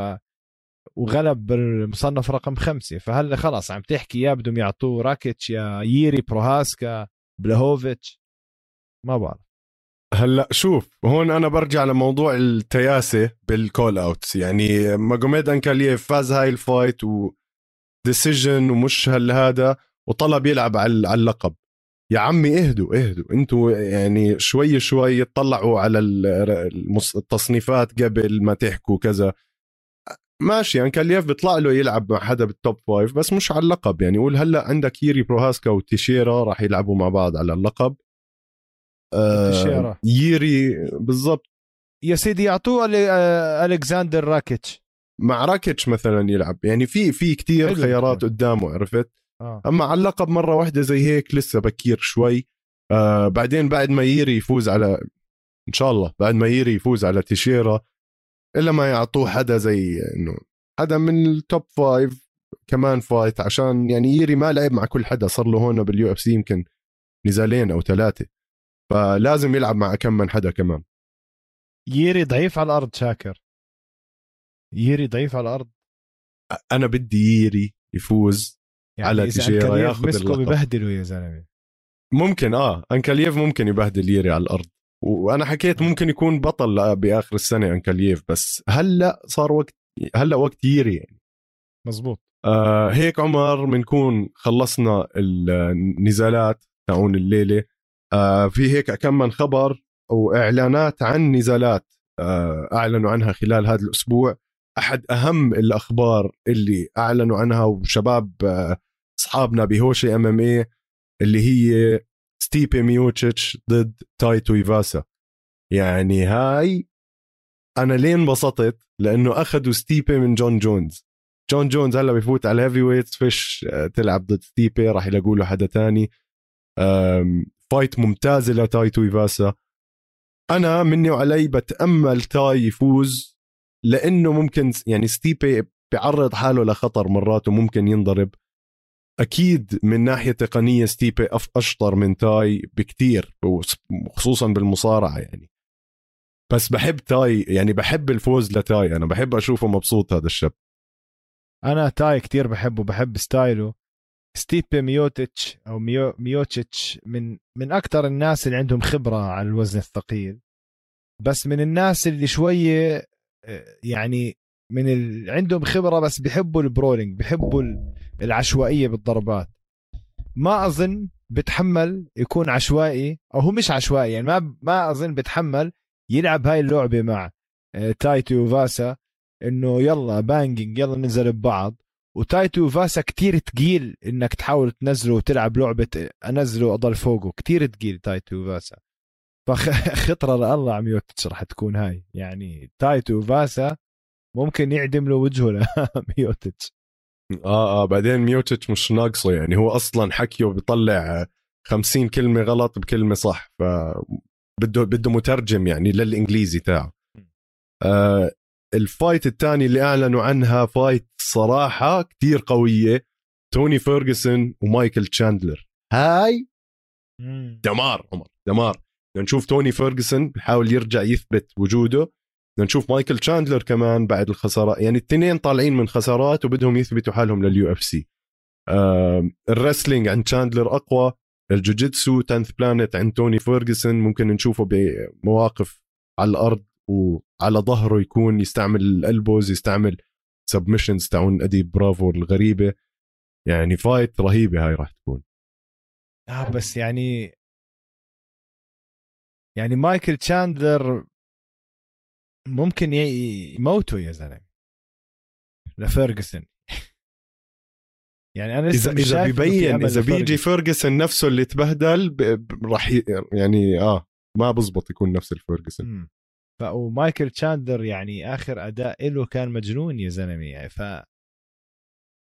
وغلب بالمصنف رقم خمسة. فهلا خلاص عم تحكي يا بدهم يعطوه راكيتش يا ييري بروهاسكا بلاهوفيتش ما بعرف. هلا شوف هون أنا برجع لموضوع التياسة بال call outs يعني ماجوميد انكالييف فاز هاي ال fight و decision ومش هل هذا وطلب يلعب على اللقب. يا عمي اهدوا اهدوا. أنتوا يعني شوي شوي تطلعوا على التصنيفات قبل ما تحكوا كذا. ماشي يعني انكاليف بيطلع له يلعب مع حدا بال top five بس مش على اللقب. يعني قول هلا عندك ييري بروهاسكا وتيشيرا راح يلعبوا مع بعض على اللقب. آه ييري بالضبط. يا سيدي يعطوه آه، ألكساندر راكيتش. مع راكيتش مثلا يلعب. يعني في في كثير خيارات قدامه عرفت؟ آه. أما على اللقب مرة واحدة زي هيك لسه بكير شوي. آه بعدين بعد ما ييري يفوز على إن شاء الله بعد ما ييري يفوز على تيشيرا إلا ما يعطوه حدا زي إنه حدا من ال top five كمان fight عشان يعني ييري ما لعب مع كل حدا صار له هون بال UFC يمكن نزالين أو ثلاثة. فلازم يلعب مع كم من حدا كمان. ييري ضعيف على الأرض شاكر. ييري ضعيف على الأرض. أنا بدي ييري يفوز يعني على تيشيرا ياخذ اللقب. ببهدله يا زلمة. ممكن آه. أنكلييف ممكن يبهدل ييري على الأرض. وأنا حكيت ممكن يكون بطل بآخر السنة أنكلييف بس هلأ صار وقت هلأ وقت ييري يعني. مزبوط آه هيك عمر بنكون خلصنا النزالات تاعون الليلة. في هيك كم من خبر وإعلانات عن نزالات آه أعلنوا عنها خلال هذا الأسبوع. أحد أهم الأخبار اللي أعلنوا عنها وشباب آه، أصحابنا بهوشة MMA اللي هي ستيبي ميوتشيتش ضد تاي تويفاسا. يعني هاي أنا ليه انبسطت لأنه أخذوا ستيبي من جون جونز. جون جونز هلأ بفوت على ال heavyweights فيش آه، تلعب ضد ستيبي راح يلاقوا له حدا تاني. fight ممتازة لتاي تويفاسا أنا مني وعلي بتأمل تاي يفوز لأنه ممكن يعني ستيبي بيعرض حاله لخطر مرات وممكن ينضرب. أكيد من ناحية تقنية ستيبي أشطر من تاي بكتير وخصوصا بالمصارعة يعني. بس بحب تاي يعني بحب الفوز لتاي أنا بحب أشوفه مبسوط هذا الشاب. أنا تاي كتير بحبه بحب style ه. ستيبي ميوتيتش أو ميو ميوتيتش من من أكثر الناس اللي عندهم خبرة على الوزن الثقيل. بس من الناس اللي شوية يعني من ال... عندهم خبرة بس بيحبوا ال brawling بيحبوا العشوائية بالضربات. ما أظن بتحمل يكون عشوائي أو هو مش عشوائي يعني ما ما أظن بتحمل يلعب هاي اللعبة مع آه، تاي تويفاسا إنه يلا banging يلا ننزل ببعض. وتاي تويفاسا كتير تقيل إنك تحاول تنزله وتلعب لعبة أنزله اضل فوقه. كتير تقيل تاي تويفاسا فخطرة والله ع ميوتش راح تكون هاي. يعني تاي تويفاسا ممكن يعدم له وجهه لميوتش آه آه بعدين ميوتش مش ناقصه. يعني هو أصلا حكيه بيطلع 50 كلمة غلط بكلمة صح. ف بده بده مترجم يعني للإنجليزي تاعه. آه ال fight الثاني اللي أعلنوا عنها fight صراحة كتير قوية توني فيرجسون ومايكل تشاندلر. هاي دمار عمر دمار. نشوف توني فيرجسون بحاول يرجع يثبت وجوده. نشوف مايكل تشاندلر كمان بعد الخسارات يعني الاثنين طالعين من خسارات وبدهم يثبتوا حالهم لل UFC. ال wrestling عند تشاندلر أقوى. الجوجيتسو 10th Planet عند توني فيرجسون ممكن نشوفه بمواقف على الأرض. وعلى ظهره يكون يستعمل ال elbows يستعمل submissions تاعون Eddie Bravo الغريبة. يعني fight رهيبة هاي راح تكون. آه بس يعني يعني مايكل تشاندلر ممكن يموتوا يا زلمة. لفيرجسون يعني أنا اذا إذا بيبين إذا بيجي فيرجسون نفسه اللي تبهدل راح يعني آه ما بزبط يكون نفس الفيرجسون ومايكل تشاندلر يعني آخر أداء له كان مجنون يا زلمة. يعني ف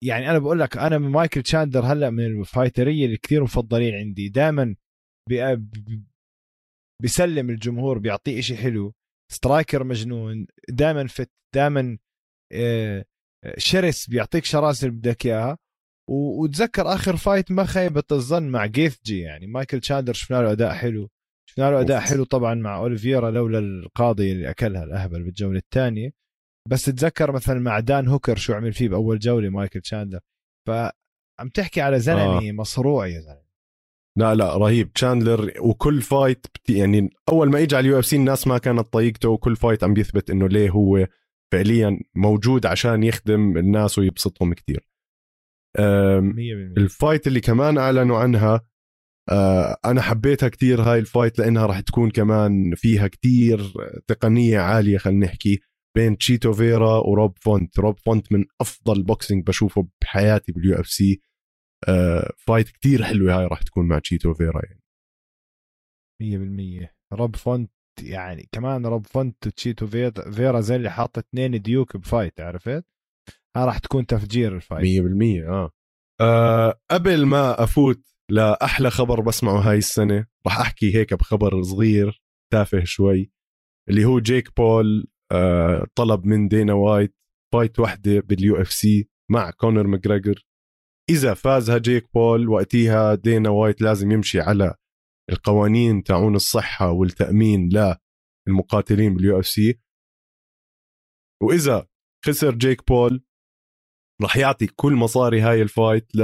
يعني أنا بقول لك أنا مايكل تشاندلر هلأ من الفايترية اللي كثير مفضلين عندي. دائما بيسلي الجمهور بيعطيه إشي حلو. striker مجنون دائما fit دائما آه، شرس بيعطيك شراسة اللي بدك إياها. وتذكر آخر fight ما خيب الظن مع جيثجي يعني مايكل تشاندلر شفنا له أداء حلو. شفنا له اداء حلو طبعا مع اوليفيرا لولا القاضي اللي أكلها الاهبل بالجولة الثانية. بس تذكر مثلا مع دان هوكر شو عمل فيه بأول جولة مايكل تشاندلر فعم تحكي على زلمة آه. مصروع يا زلمة. لا لا رهيب. تشاندلر وكل fight بتي يعني أول ما إجى على ال UFC الناس ما كانت طايقته وكل fight عم بيثبت إنه ليه هو فعليا موجود عشان يخدم الناس ويبسطهم كثير ال fight اللي كمان أعلنوا عنها أنا حبيتها كثير هاي ال fight لأنها راح تكون كمان فيها كثير تقنية عالية خلينا نحكي بين تشيتو فيرا وروب فونت. روب فونت من أفضل boxing بشوفه بحياتي بال UFC. fight كتير حلوة هاي راح تكون مع تشيتو فيرا يعني. 100% روب فونت يعني كمان روب فونت وتشيتو فيرا زي اللي حاط اثنين ديوك ب fight عرفت؟ ها راح تكون تفجير ال fight 100% آه. آه قبل ما أفوت لاحلى خبر بسمعه هاي السنة راح أحكي هيك بخبر صغير تافه شوي اللي هو جيك بول آه طلب من دينا وايت fight وحدة بال UFC مع كونر ماجريجر. إذا فازها جيك بول وقتها دينا وايت لازم يمشي على القوانين تاعون الصحة والتأمين للمقاتلين بال UFC. وإذا خسر جيك بول راح يعطي كل مصاري هاي ال fight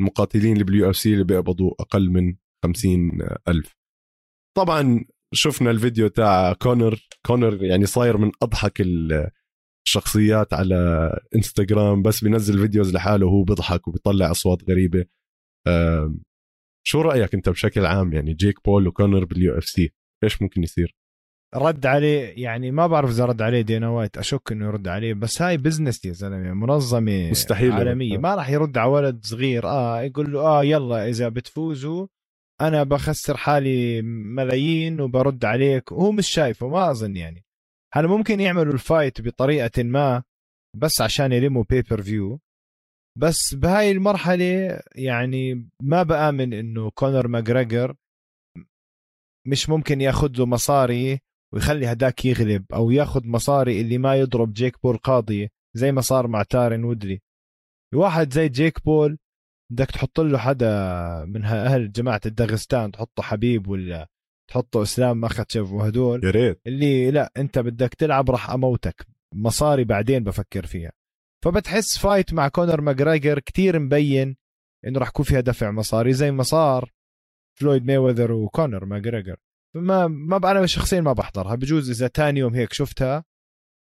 للمقاتلين اللي بال UFC اللي بيقبضوا أقل من خمسين ألف. طبعا شفنا الفيديو تاع كونر. كونر يعني صاير من أضحك الشخصيات على إنستغرام بس بينزل videos لحاله وهو بيضحك وبيطلع أصوات غريبة. شو رأيك أنت بشكل عام يعني جيك بول وكونر بال UFC إيش ممكن يصير؟ رد عليه يعني ما بعرف إذا رد عليه دينا وايت أشك إنه يرد عليه بس هاي business يا زلمة منظمة مستحيل عالمية. ما راح يرد على ولد صغير آه يقول له آه يلا إذا بتفوزوا أنا بخسر حالي ملايين وبرد عليك. وهو مش شايفه ما أظن يعني. هلا ممكن يعملوا ال fight بطريقة ما بس عشان يلموا pay-per-view بس بهاي المرحلة يعني ما بآمن إنه كونر ماجريجر مش ممكن ياخذ له مصاري ويخلي هداك يغلب أو ياخذ مصاري اللي ما يضرب جيك بول قاضيه زي ما صار مع تايرون وودلي واحد زي جيك بول بدك تحط له حدا من أهل جماعة الدغستان تحطه حبيب ولا تحطه إسلام مخاتشف وهدول. يا ريت. اللي لا أنت بدك تلعب راح أموتك. مصاري بعدين بفكر فيها. فبتحس fight مع كونر ماجرايجر كتير مبين إنه راح يكون فيها دفع مصاري زي ما صار فلويد مايويذر وكونر ماجرايجر فما ما أنا شخصيا ما بحضرها. بجوز إذا تاني يوم هيك شفتها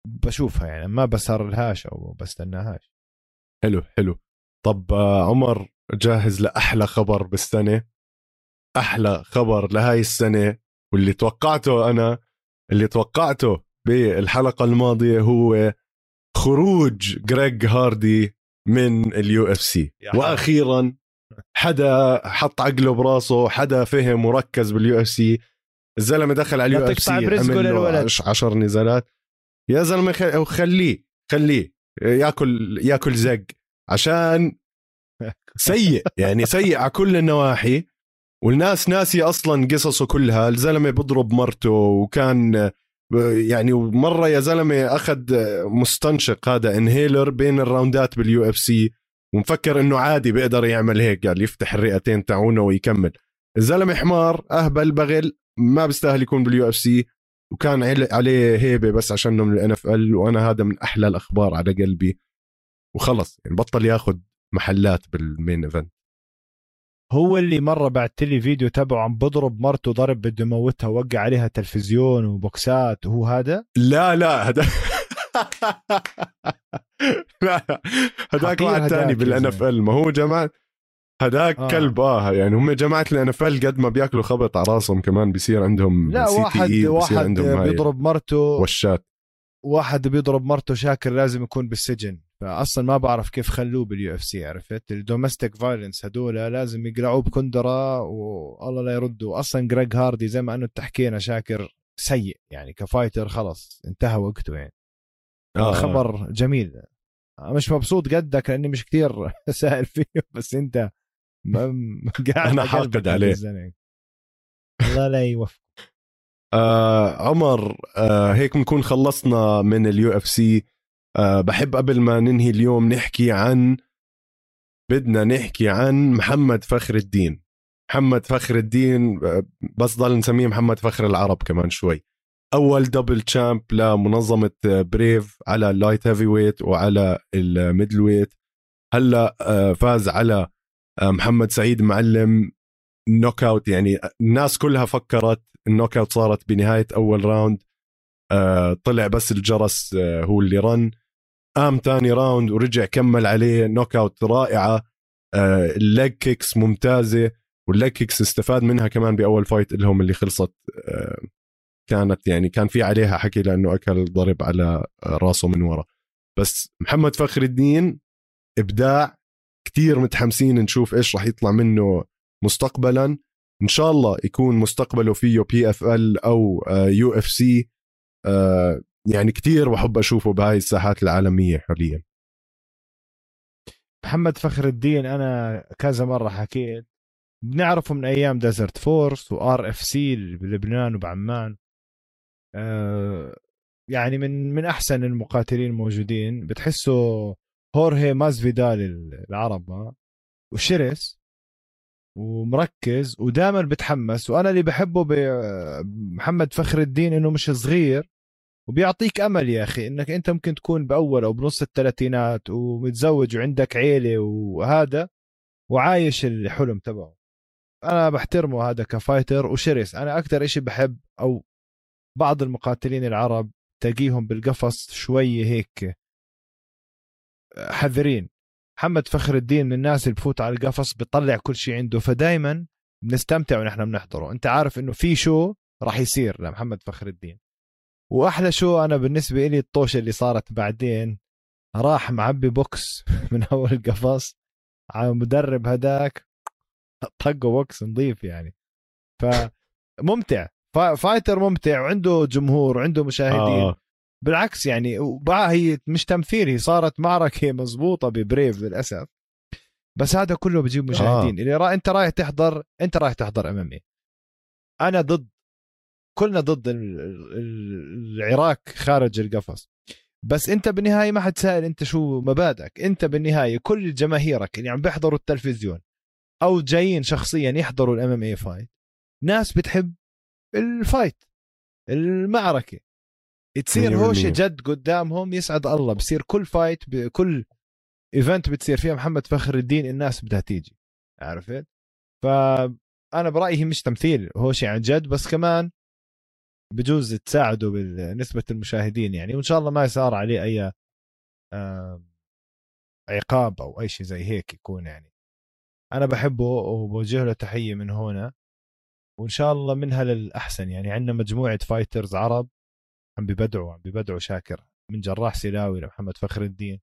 بشوفها يعني. ما بسهر لهاش أو بستناهاش. حلو حلو. طب آه، عمر جاهز لأحلى خبر بالسنة؟ أحلى خبر لهاي السنة واللي توقعته أنا اللي توقعته بالحلقة الماضية هو خروج جريج هاردي من ال UFC. وأخيرا حدا حط عقله براسه حدا فهم وركز بال UFC. الزلمة دخل على ال UFC عمل 10 نزالات يا زلمة خليه خليه ياكل ياكل زق عشان سيء يعني سيء على كل النواحي. والناس ناسية أصلا قصصه كلها. الزلمة بضرب مرته وكان يعني مرة يا زلمة أخذ مستنشق هذا inhaler بين الراوندات بال UFC ومفكر إنه عادي بيقدر يعمل هيك قال يفتح الرئتين تاعونه ويكمل. الزلمه حمار أهبل بغل ما بيستاهل يكون بال UFC وكان عليه هيبة بس عشانه من ال NFL وأنا هذا من أحلى الأخبار على قلبي. وخلص يعني بطل ياخذ محلات بال main event. هو اللي مرة بعت لي فيديو تبعه عم بضرب مرته ضرب بده يموتها وقع عليها تلفزيون وبوكسات وهو هذا؟ لا لا هذا لا هذاك واحد ثاني بال NFL. ما هو جماعة هذاك آه. كلب آه يعني هم جماعة ال NFL قد ما بياكلوا خبط على راسهم كمان بيصير عندهم لا واحد إيه واحد عندهم بيضرب مرته وشات واحد بيضرب مرته شاكر لازم يكون بالسجن فأصلا ما بعرف كيف خلوه بال UFC عرفت ال domestic violence هدول لازم يقلعوه بكندرة والله لا يردوا أصلا جريج هاردي زي ما انه تحكينا شاكر سيء يعني ك fighter خلص انتهى وقته يعني آه. خبر. جميل مش مبسوط قدك لأني مش كثير سائل فيه بس انت قاعد أنا حاقد عليه. الله لا يوفق. آه عمر آه هيك بنكون خلصنا من ال UFC آه بحب قبل ما ننهي اليوم نحكي عن بدنا نحكي عن محمد فخر الدين. محمد فخر الدين آه، بس ضل نسميه محمد فخر العرب كمان شوي. أول double champ لمنظمة Brave على ال light heavyweight وعلى ال middleweight هلأ آه، فاز على آه، محمد سعيد معلم knockout يعني الناس كلها فكرت ال knockout صارت بنهاية أول round آه طلع بس الجرس آه هو اللي رن قام تاني round ورجع كمل عليه knockout رائعة. آه ال leg kicks ممتازة وال leg kicks استفاد منها كمان بأول fight لهم اللي خلصت. آه كانت يعني كان في عليها حكي لأنه أكل ضرب على راسه من ورا. بس محمد فخر الدين إبداع كتير متحمسين نشوف إيش راح يطلع منه مستقبلا. إن شاء الله يكون مستقبله فيه PFL أو UFC يعني كتير بحب أشوفه بهاي الساحات العالمية حاليا. محمد فخر الدين أنا كذا مرة حكيت بنعرفه من أيام Desert Force و RFC بلبنان وبعمان. آه، يعني من من أحسن المقاتلين الموجودين. بتحسه هورهي مازفيدال العرب وشرس ومركز ودائما بتحمس. وأنا اللي بحبه بمحمد فخر الدين إنه مش صغير. وبيعطيك أمل يا أخي إنك أنت ممكن تكون بأول أو بنص الثلاثينات ومتزوج وعندك عيلة وهذا وعايش الحلم تبعه. أنا بحترمه هذا ك fighter. وشرس أنا أكثر إشي بحب أو بعض المقاتلين العرب تلاقيهم بالقفص شوي هيك. حذرين. محمد فخر الدين من الناس اللي بفوت على القفص بيطلع كل شيء عنده. فدايما بنستمتع ونحن بنحضره. انت عارف انه في شو راح يصير لمحمد فخر الدين. وأحلى شو أنا بالنسبة لي الطوشة اللي صارت بعدين. راح معبي بوكس من أول القفص. على المدرب هداك. طقه بوكس نظيف يعني. فممتع. fighter ممتع. وعنده جمهور وعنده مشاهدين. آه. بالعكس يعني هي مش تمثيل هي صارت معركة مزبوطه ب Brave للأسف. بس هذا كله بجيب مشاهدين. آه. اللي را... أنت رايح تحضر أنت رايح تحضر امامي أنا ضد كلنا ضد العراك خارج القفص. بس أنت بالنهاية ما حد سائل أنت شو مبادئك. أنت بالنهاية كل جماهيرك اللي عم بيحضروا التلفزيون أو جايين شخصيا يحضروا ال MMA fight ناس بتحب ال fight المعركة. تصير هوشه جد قدامهم يسعد الله. بصير كل fight كل event بتصير فيها محمد فخر الدين الناس بدها تيجي. عرفت؟ فانا برأيي مش تمثيل هوشه عن جد بس كمان بجوز تساعده بنسبة المشاهدين يعني. وإن شاء الله ما يصار عليه أي عقاب أو أي شيء زي هيك يكون يعني. أنا بحبه وبوجه له تحية من هنا وإن شاء الله منها للأحسن يعني. عندنا مجموعة فايترز عرب عم ببدعوا عم ببدعوا شاكر. من جراح سلاوي لمحمد فخر الدين.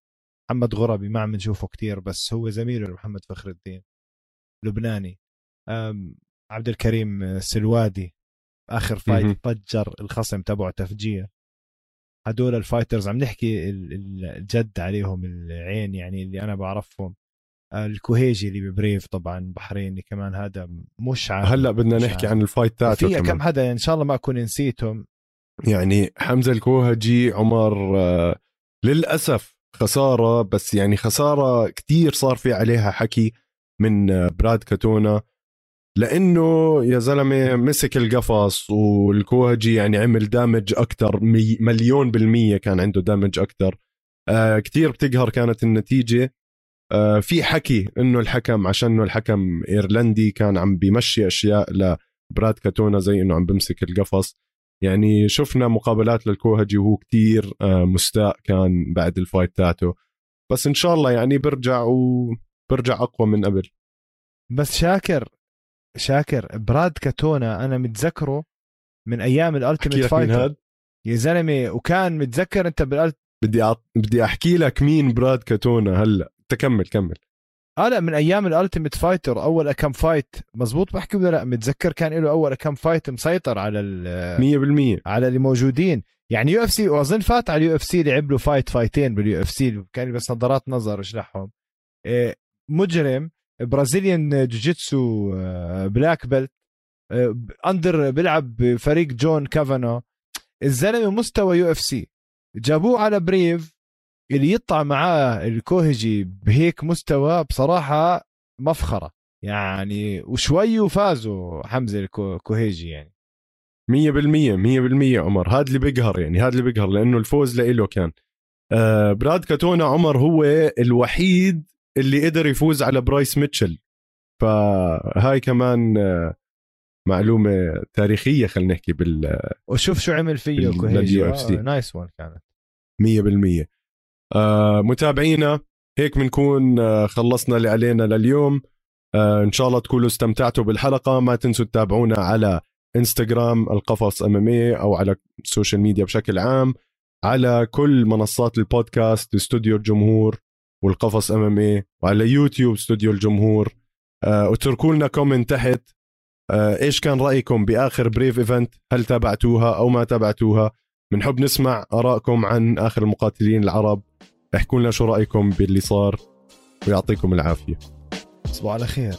محمد غربي ما عم نشوفه كتير بس هو زميله لمحمد فخر الدين. لبناني. عبد الكريم سلوادي. آخر fight فجر الخصم تبعه تفجير. هدول ال fighters عم نحكي الجد عليهم العين يعني اللي أنا بعرفهم. الكوهيجي اللي ب Brave طبعا بحريني كمان هذا مش عارف هلأ بدنا نحكي عن ال fight تاعته في كم حدا إن شاء الله ما أكون نسيتهم. يعني حمزة الكوهجي عمر آه، للأسف خسارة بس يعني خسارة كتير صار في عليها حكي من آه، براد كاتونا. لأنه يا زلمة مسك القفص والكوهجي يعني عمل دامج أكثر مليون بالمية كان عنده دامج أكثر كثير بتقهر كانت النتيجة. آه في حكي إنه الحكم عشان إنه الحكم إيرلندي كان عم بيمشي أشياء لبراد كاتونا زي إنه عم بمسك القفص. يعني شفنا مقابلات للكوهجي وهو كتير آه مستاء كان بعد الفايت تاعته بس إن شاء الله يعني برجع وبرجع أقوى من قبل. بس شاكر شاكر براد كاتونا أنا متذكره من أيام ال Ultimate Fighter يا زلمة وكان متذكر أنت بال Ult بدي أ... بدي أحكي لك مين براد كاتونا هلأ. تكمل كمل. آه لا من أيام ال Ultimate Fighter أول كم fight مزبوط بحكي ولا لا؟ متذكر كان له أول كم fight مسيطر على ال 100% على اللي موجودين. يعني يو إف سي وأظن فات على اليو إف سي لعب له فايت فايتين باليو إف سي كان بس نظارات نظر أشلحهم. إيه، مجرم برازيليان جوجيتسو بلاك بيلت أندر بيلعب بفريق جون كافانو. الزلمة مستوى يو إف سي. جابوه على بريف. اللي يطلع معاه الكوهجي بهيك مستوى بصراحة مفخرة. يعني وشوي وفازوا حمزة الكوهيجي يعني. 100% 100% عمر. هذا اللي بيقهر يعني هذا اللي بيقهر لأنه الفوز لإله كان. آه براد كاتونا عمر هو الوحيد اللي قدر يفوز على برايس ميتشل. فهاي كمان معلومة تاريخية خلينا نحكي بال وشوف شو عمل فيه كوهيجي. آه nice one كانت. 100% آه متابعينا هيك بنكون آه خلصنا اللي علينا لليوم. آه إن شاء الله تكونوا استمتعتوا بالحلقة. ما تنسوا تتابعونا على إنستغرام القفص ام أو على ال social media بشكل عام. على كل منصات البودكاست استوديو الجمهور والقفص MMA وعلى يوتيوب استوديو الجمهور. آه وتركوا لنا comment تحت. آه إيش كان رأيكم بآخر Brave event هل تابعتوها أو ما تابعتوها؟ بنحب نسمع آرائكم عن آخر المقاتلين العرب. احكوا لنا شو رأيكم باللي صار ويعطيكم العافية. تصبحوا على خير.